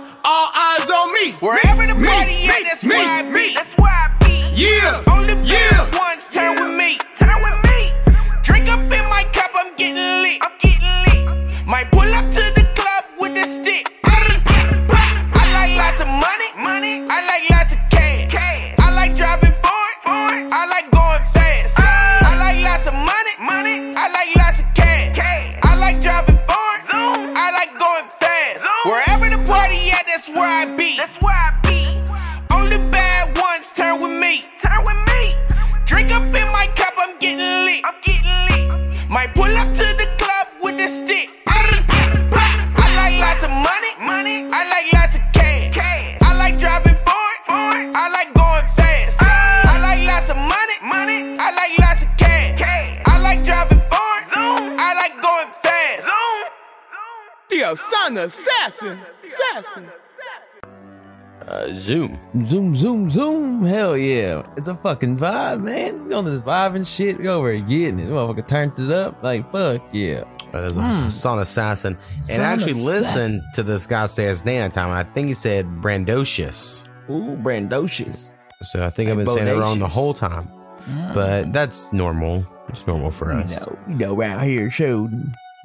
a fucking vibe, man. We on this vibe and shit. We over here getting it. Motherfucker turned it up. Like, fuck yeah. There's a Mm. Son Assassin. Son and I actually Assassin. listened to this guy say his name time. I think he said Brandoshis. Ooh, Brandoshis. So I think I've been Like saying it wrong the whole time. Mm. But that's normal. It's normal for us. No, we know around here showed.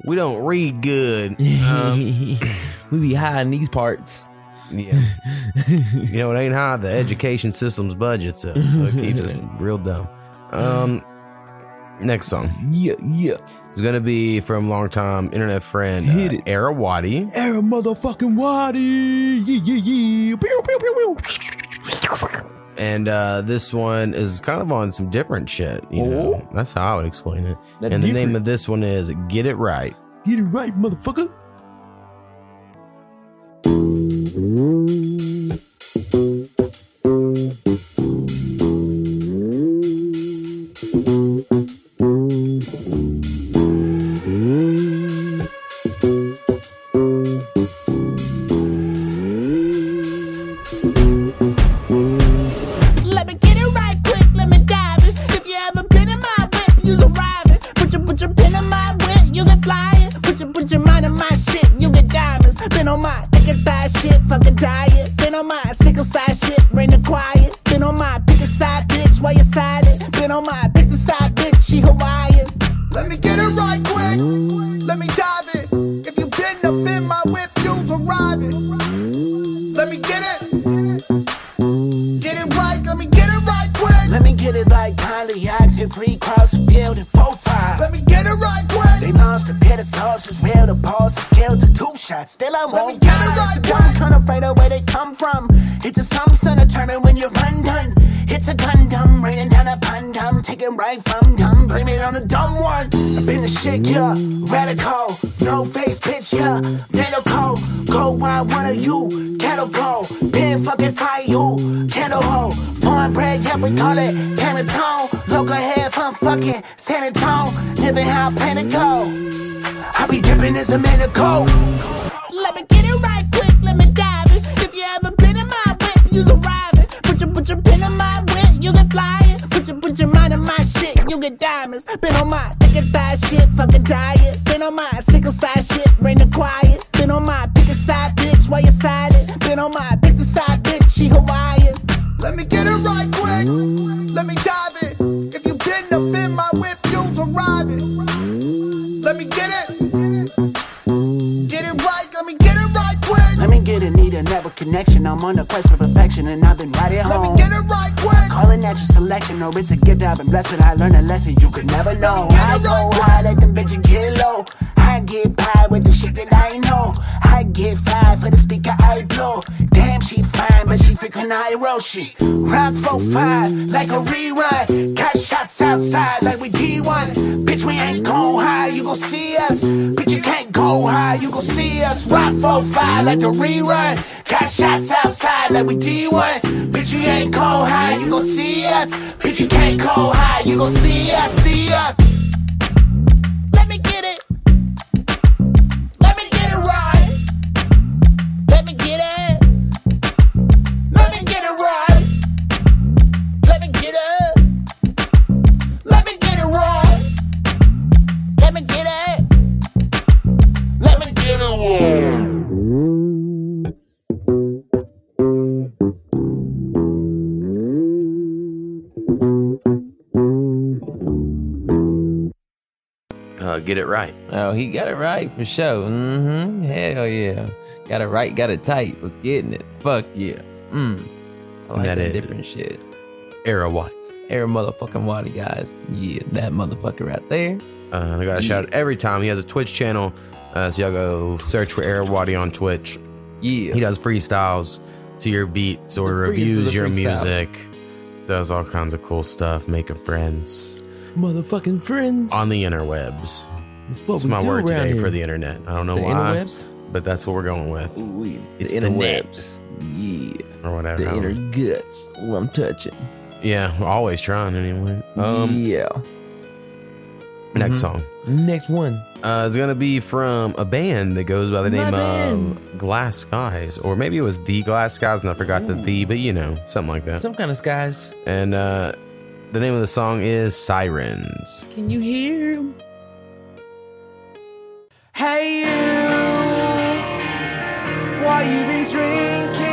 We don't read good. Um, we be high in these parts. Yeah. you know, it ain't high the education system's budget, so, so it keeps us real dumb. Um, next song. Yeah, yeah. It's gonna be from longtime internet friend Hit uh, it. Era Wadi. Era motherfucking Wadi. Yeah, yeah, yeah. Pew, pew, pew, pew. And uh, this one is kind of on some different shit. You know, that's how I would explain it. That and the name of this one is "Get It Right." Get it right, motherfucker. Let connection. I'm on the quest for perfection, and I've been right at Let home. me get it right quick. Call it natural selection, or it's a gift I've been blessed with. I learned a lesson you could never know. I go high, let them bitches get low. I get pie with the shit that I know. I get five for the speaker I blow. Damn, she fine, but she freaking She Rock for five, like a rerun. Got shots outside, like we D1. Bitch, we ain't gon' high, you gon' see us. Bitch, you can't go high, you gon' see us. Rock for five, like the rerun. Got shots outside, like we D1. Bitch, we ain't go high, you gon' see us. Bitch, you can't go high, you gon' see us, see us. Get it right. Oh, he got it right for sure. Mm-hmm. Hell yeah. Got it right, got it tight. Was getting it. Fuck yeah. Mm. I like That that, different shit. Era Wadi. Air motherfucking water, guys. Yeah, that motherfucker right there. Uh, I got a shout out every time. He has a Twitch channel. Uh, so y'all go search for Era Wadi on Twitch. Yeah. He does freestyles to your beats or The reviews your music. Does all kinds of cool stuff, making friends Motherfucking friends. on the interwebs. That's what It's we my do word around today here. for the internet. I don't know The why, interwebs? but that's what we're going with. Ooh, It's the the net. Yeah. or whatever. The inner guts. Who I'm touching. Yeah, we're always trying anyway. Um, yeah. Next Mhm. song. Next one. Uh, it's gonna be from a band that goes by the My name band. of Glass Skies, or maybe it was the Glass Skies, and I forgot the the, but you know, something like that. Some kind of skies. And uh, the name of the song is Sirens. Can you hear him? Hey you, why you been drinking?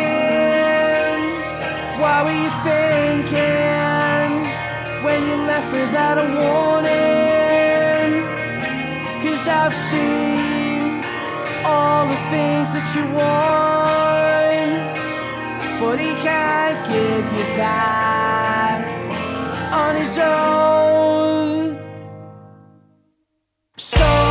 What were you thinking when you left without a warning? Cause I've seen all the things that you want, but he can't give you that on his own. So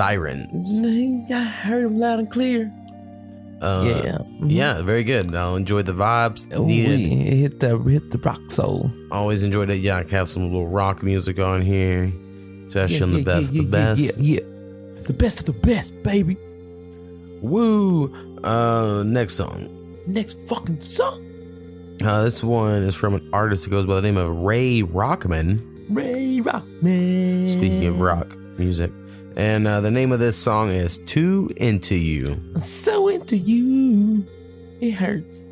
Sirens. I heard them loud and clear. Uh, Yeah. Yeah, very good. I'll enjoy the vibes. Oh, needed. we hit the hit the rock soul. Always enjoyed it. Yeah, I can have some little rock music on here. Especially on the best, yeah, the best. Yeah, yeah, The best of the best, baby. Woo! Uh, next song. Next fucking song. Uh, this one is from an artist that goes by the name of Ray Rockman. Ray Rockman. Speaking of rock music. And uh, the name of this song is Too Into You. I'm so into you. It hurts.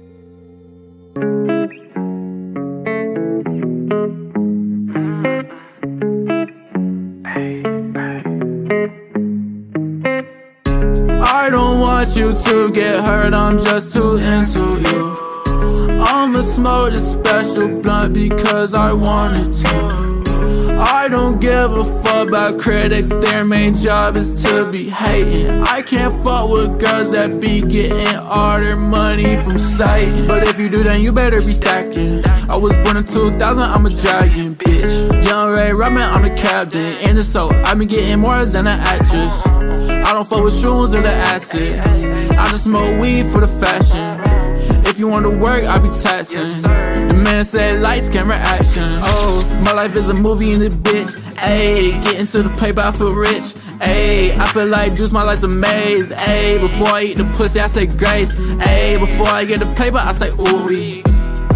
I don't want you to get hurt, I'm just too into you. I'ma smoke this special blunt because I wanted to. I don't give a fuck about critics, their main job is to be hating. I can't fuck with girls that be getting all their money from Satan. But if you do, then you better be stacking. I was born in 2000, I'm a dragon, bitch. Young Ray Robin, I'm the captain. In the soul, i been getting more than an actress. I don't fuck with shrooms or the acid. I just smoke weed for the fashion. If you want to work, I be taxing. Man said lights, camera, action. Oh, my life is a movie in the bitch. Ayy, get into the paper, I feel rich. Ayy, I feel like juice, my life's a maze. Ayy, before I eat the pussy, I say grace. Ayy, before I get the paper, I say ooh.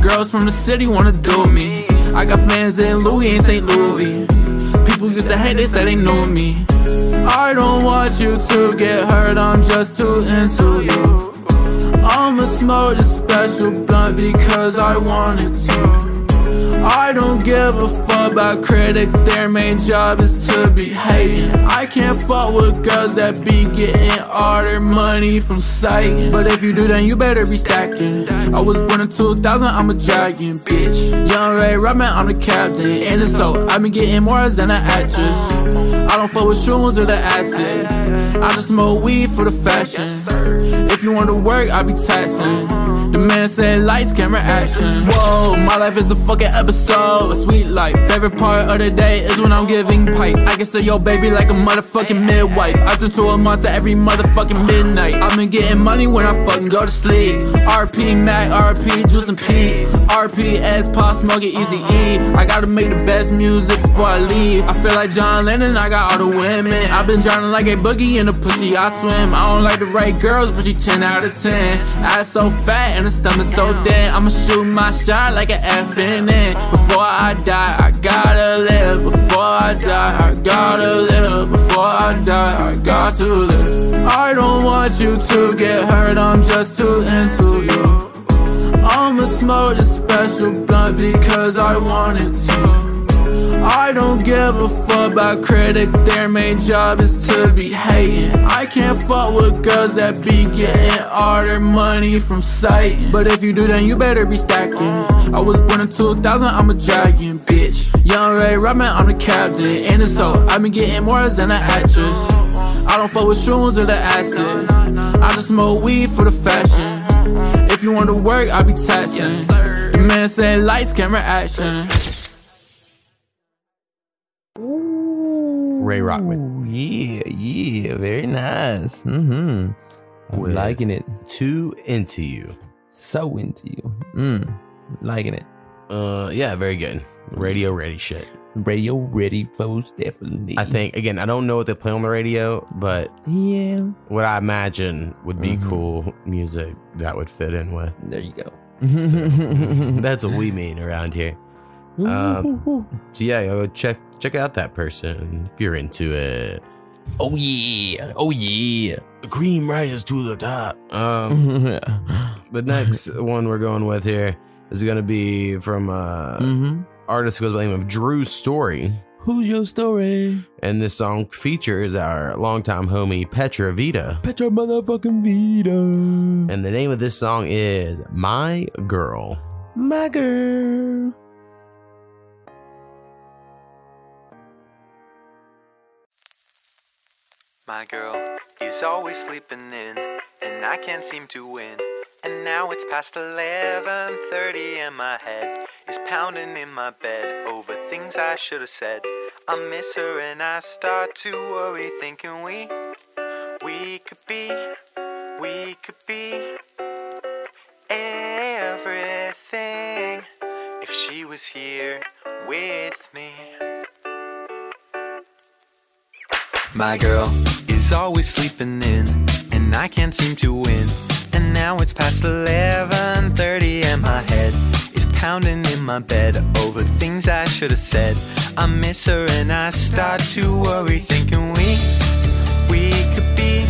Girls from the city wanna do me. I got fans in Louis and St. Louis. People used to hate, they said they knew me. I don't want you to get hurt, I'm just too into you. I'ma smoke this special blunt because I wanted to. I don't give a fuck about critics, their main job is to be hating. I can't fuck with girls that be getting all their money from Satan. But if you do, then you better be stacking. I was born in 2000, I'm a dragon, bitch. Young Ray Robin, I'm the captain. And it's so, i been getting more than an actress. I don't fuck with shrooms or the acid. I just smoke weed for the fashion. If you want to work, I be taxing. The man said lights, camera, action. Whoa, my life is a fucking episode, a sweet life. Favorite part of the day is when I'm giving pipe. I can say yo baby like a motherfucking midwife. I turn to a monster every motherfucking midnight. I've been getting money when I fucking go to sleep. RP Mac, RP Juice and Pete. RP S Pop Smoke Easy E. I gotta make the best music before I leave. I feel like John Lennon, I got all the women. I've been drowning like a boogie in the pussy I swim. I don't like the right girls, but she 10 out of 10. Ass so fat and the stomach so dead. I'ma shoot my shot like an FNN. Before I die, I gotta live. Before I die, I gotta live. Before I die, I got to live. I don't want you to get hurt, I'm just too into you. I'ma smoke this special blunt because I wanted to. I don't give a fuck about critics, their main job is to be hating. I can't fuck with girls that be getting all their money from sight. But if you do, then you better be stacking. I was born in 2000, I'm a dragon, bitch. Young Ray Robin, I'm the captain. And it's so, i been getting more than an actress. I don't fuck with shrooms or the acid. I just smoke weed for the fashion. If you want to work, I be taxing. The man said lights, camera, action. Ray Rockman. Ooh, yeah, yeah, very nice. Mm-hmm. I'm liking it. Too Into You. So into you. Mm, liking it. Uh, yeah, very good. Radio ready shit. Radio ready, folks, definitely. I think again, I don't know what they play on the radio, but Yeah. what I imagine would be Mhm. cool music that would fit in with. There you go. That's what we mean around here. Um, so yeah, go check check out that person if you're into it. Oh yeah, oh yeah. The cream rises to the top. Um, the next one we're going with here is going to be from uh, Mhm. artist who goes by the name of Drew Story. Who's your story? And this song features our longtime homie Petravita. Petra motherfucking Vita. And the name of this song is My Girl. My girl. My girl is always sleeping in, and I can't seem to win. And now it's past 11:30 and my head is pounding in my bed over things I should have said. I miss her and I start to worry, thinking we, we could be, we could be everything if she was here with me. My girl is always sleeping in, and I can't seem to win. And now it's past 11:30, and my head is pounding in my bed over things I should have said. I miss her, and I start to worry, thinking we, we could be,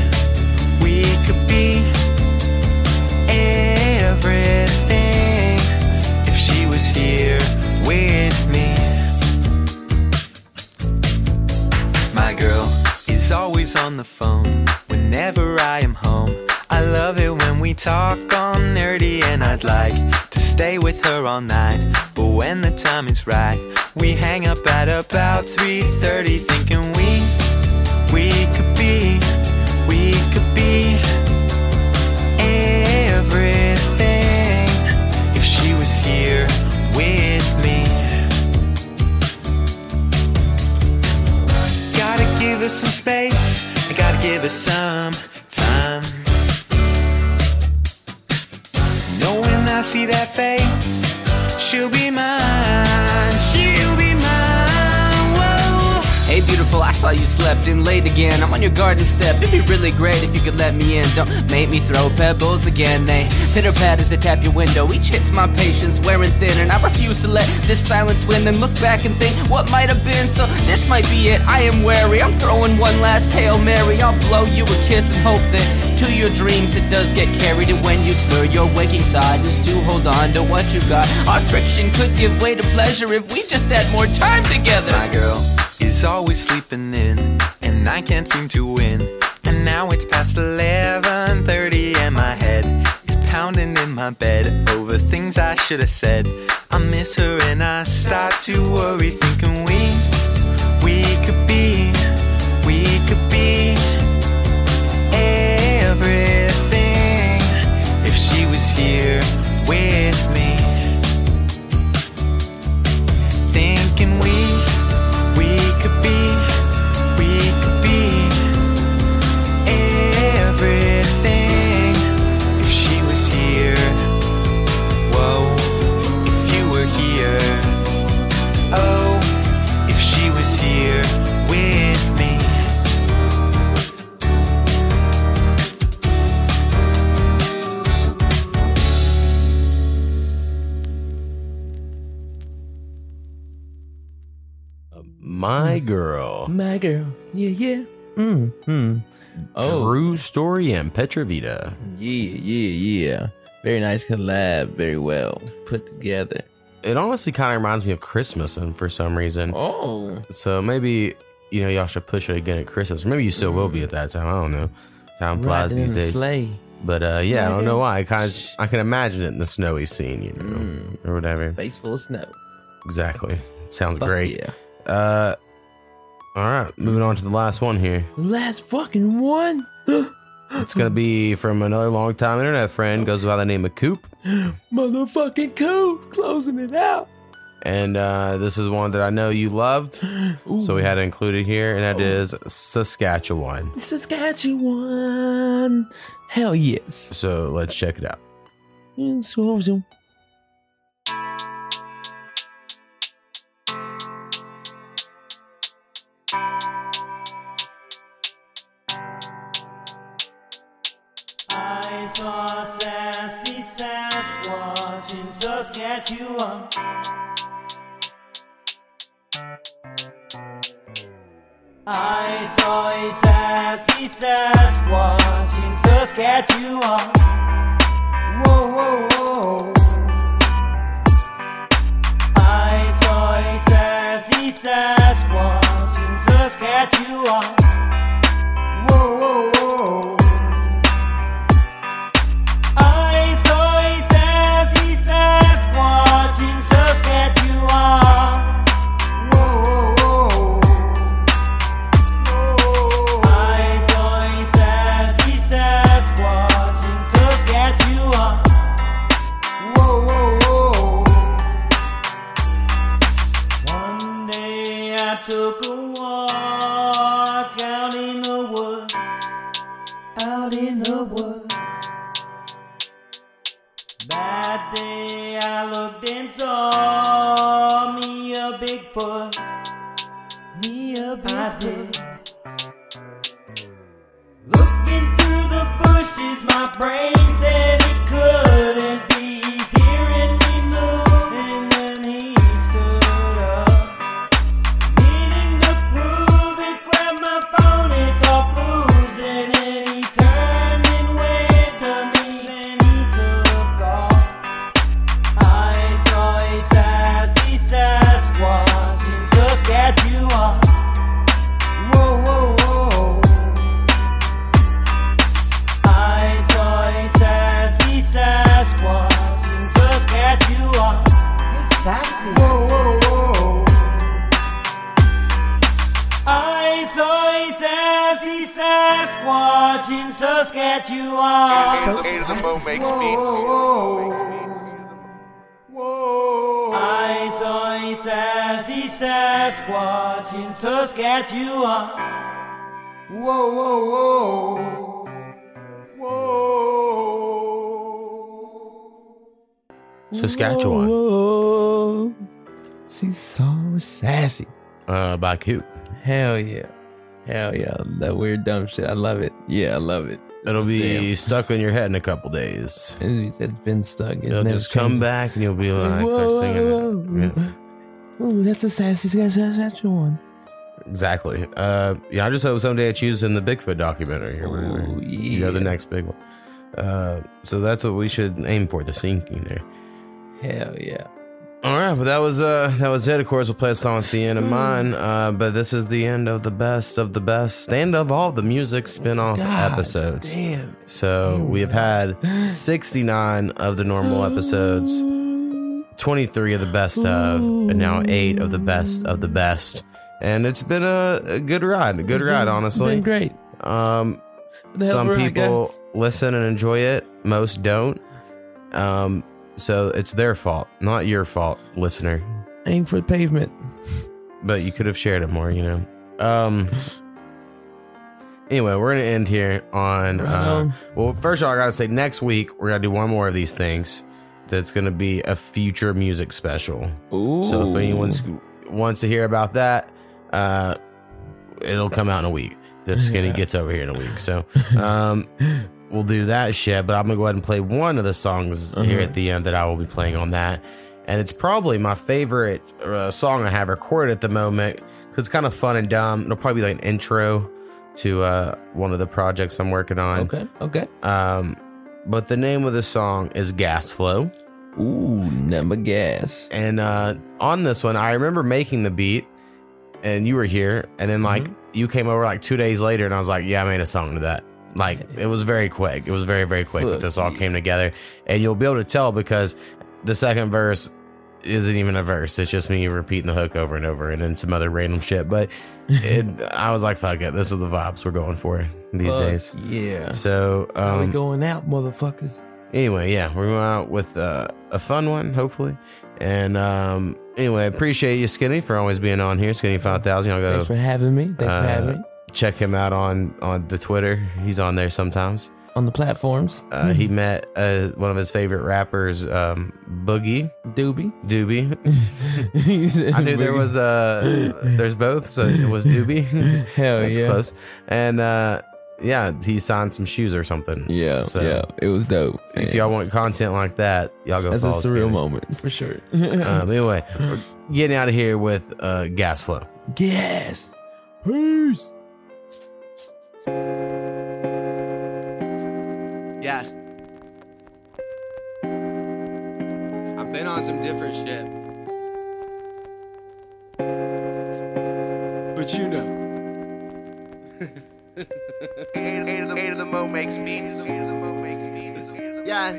we could be everything if she was here with always on the phone whenever I am home. I love it when we talk on nerdy, and I'd like to stay with her all night. But when the time is right, we hang up at about 3:30, thinking we we could be, we could be her some space, I gotta give her some time. Knowing I see that face, she'll be mine, she'll be. Beautiful, I saw you slept in late again. I'm on your garden step. It'd be really great if you could let me in. Don't make me throw pebbles again. They pitter patters that tap your window. Each hits my patience, wearing thin, and I refuse to let this silence win. Then look back and think what might have been. So this might be it. I am wary. I'm throwing one last hail mary. I'll blow you a kiss and hope that to your dreams it does get carried. And when you slur your waking thought is to hold on to what you got. Our friction could give way to pleasure if we just had more time together. My girl is always sleeping in, and I can't seem to win. And now it's past 11:30, and my head is pounding in my bed over things I should have said. I miss her, and I start to worry, thinking we we could be, My girl. My girl. Yeah, yeah. Mm, hmm. Oh. Drew Story and Petravita. Yeah, yeah, yeah. Very nice collab. Very well put together. It honestly kind of reminds me of Christmas, and for some reason. Oh. So maybe you know y'all should push it again at Christmas. Or maybe you still will be at that time. I don't know. Time flies Riding these days. sleigh. But uh, yeah, I don't know why. I kind of I can imagine it in the snowy scene, you know, Mm. or whatever. Face full of snow. Exactly. Sounds Fuck great. yeah. Uh, all right. Moving on to the last one here. Last fucking one. It's gonna be from another longtime internet friend. Goes by the name of Coop. Motherfucking Coop closing it out. And uh, this is one that I know you loved, so we had to include it here, and that is Saskatchewan. Saskatchewan. Hell yes. So let's check it out. Saskatchewan. I saw a sassy Sasquatch in Saskatchewan. Whoa, whoa, whoa. I saw a sassy Sasquatch in Saskatchewan. Saskatchewan. Whoa. She's so sassy. Uh, by Coop. Hell yeah. Hell yeah. That weird dumb shit. I love it. Yeah, I love it. It'll be Damn. stuck in your head in a couple days. It's been stuck. It's It'll just come changed. back and you'll be like, Whoa, start singing whoa, it. Yeah. Ooh, that's a sassy Saskatchewan. Exactly. Uh, yeah, I just hope someday it's used in the Bigfoot documentary or whatever. You know, the next big one. Uh, so that's what we should aim for, the sinking there. Hell yeah. All right, but that was uh that was it. Of course, we'll play a song at the end of mine. Uh, but this is the end of the best of the best and of all the music spin-off God episodes. damn. So we have had 69 of the normal episodes, 23 of the best of, and now eight of the best of the best. And it's been a, a good ride, a good ride, honestly. been great. Um, Been a hell some of a ride, people listen and enjoy it, most don't. Um, so it's their fault, not your fault, listener. Aim for the pavement. But you could have shared it more, you know. Um. Anyway, we're gonna end here on. Uh, well, first of all, I gotta say, next week we're gonna do one more of these things. That's gonna be a future music special. Ooh. So if anyone wants to hear about that, uh, it'll come out in a week. If Skinny Yeah. gets over here in a week, so um, we'll do that shit. But I'm gonna go ahead and play one of the songs here Uh-huh. at the end that I will be playing on that, and it's probably my favorite uh, song I have recorded at the moment because it's kind of fun and dumb. It'll probably be like an intro to uh, one of the projects I'm working on. Okay. Okay. Um, but the name of the song is Gas Flow. Ooh, number gas. And uh, on this one, I remember making the beat, and you were here, and then like Mm-hmm. you came over like two days later, and I was like, "Yeah, I made a song to that." Like it was very quick. It was very very quick that this all came together, and you'll be able to tell because the second verse isn't even a verse. It's just me repeating the hook over and over, and then some other random shit. But it, I was like, "Fuck it, this is the vibes we're going for these Fuck days." Yeah. So how we um, going out, motherfuckers. anyway, yeah, we're going out with uh, a fun one, hopefully. And um, anyway, appreciate you, Skinny, for always being on here. Skinny five thousand. Y'all go. Thanks for having me. Thanks uh, for having me. Check him out on on the Twitter. He's on there sometimes. On the platforms. Uh, he met uh, one of his favorite rappers, um, Boogie Doobie. Doobie. I knew there was uh there's both, so it was Doobie. Hell That's yeah. close. And uh, yeah, he signed some shoes or something. Yeah. So yeah. It was dope. if y'all want content like that, y'all go That's a surreal moment for sure. um, anyway, we're getting out of here with uh, gas flow. Gas. Peace. Yeah. I've been on some different shit. But you know. Yeah.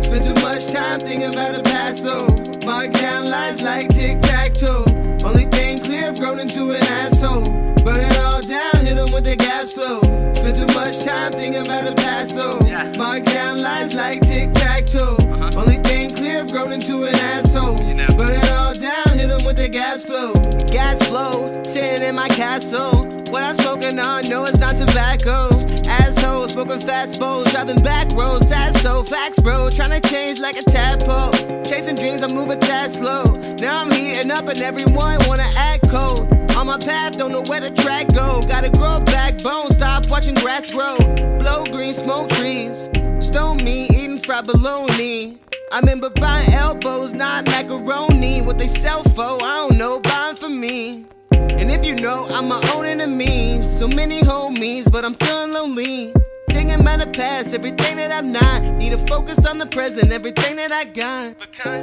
Spend too much time thinking about the past though. Mark down lines like tic tac toe. Only thing clear, I've grown into an asshole. Burn with the gas flow. Spend too much time thinking about the past though. Mark down lines like tic tac toe. Uh-huh. Only thing clear, I've grown into an asshole. Burn it all down, hit 'em with the gas flow. Gas flow, sitting in my castle. What I smoking on, no, it's not tobacco. Asshole, smoking fast bowls, driving back roads, so facts, bro. Trying to change like a tadpole. Chasing dreams, I move a tad slow. Now I'm heating up and everyone wanna act cold. On my path, don't know where the track go. Gotta grow backbone, stop watching grass grow. Blow green, smoke trees. Stone me, eating fried bologna. I remember buying elbows, not macaroni. What they sell for, I don't know, buying for me. And if you know, I'm my own enemy. So many homies, but I'm feeling lonely. Thinking about the past, everything that I'm not. Need to focus on the present, everything that I got.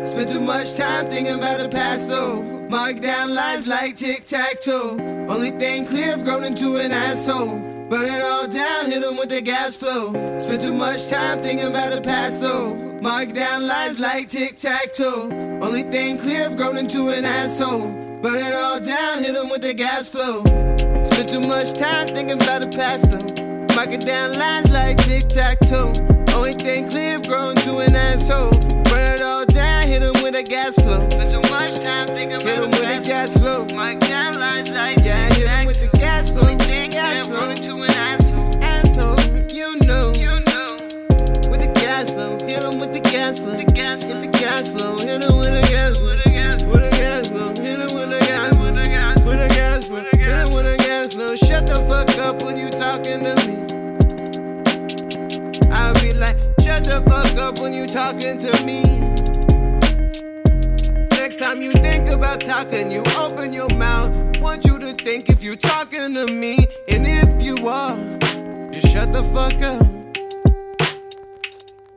Spend too much time thinking about the past though. Mark down lies like tic tac toe. Only thing clear, I've grown into an asshole. Burn it all down, hit 'em with the gas flow. Spend too much time thinking about the past though. Mark down lies like tic tac toe. Only thing clear, I've grown into an asshole. Burn it all down, hit 'em with the gas flow. Spend too much time thinking about the past though. Marking down lines like tic tac toe. Only thing clear, grown to an asshole. Burn it all down, hit 'em with a gas flow. Spend too much time thinking about hit 'em with the gas flow. Mark down lines like yeah, hit 'em with the gas flow. Only thing I've grown to an asshole. Asshole, you know, you know. With the gas flow, hit 'em with the gas flow. The gas, hit the gas flow, hit 'em with the shut the fuck up when you talking to me. Next time you think about talking, you open your mouth. Want you to think if you talking to me, and if you are, just shut the fuck up.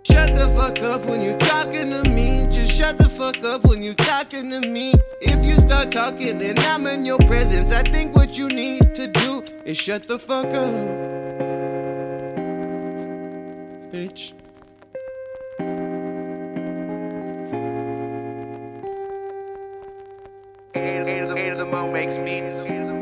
Shut the fuck up when you talking to me. Just shut the fuck up when you talking to me. If you start talking and I'm in your presence, I think what you need to do is shut the fuck up. Bitch. And, the, and the mo makes beats.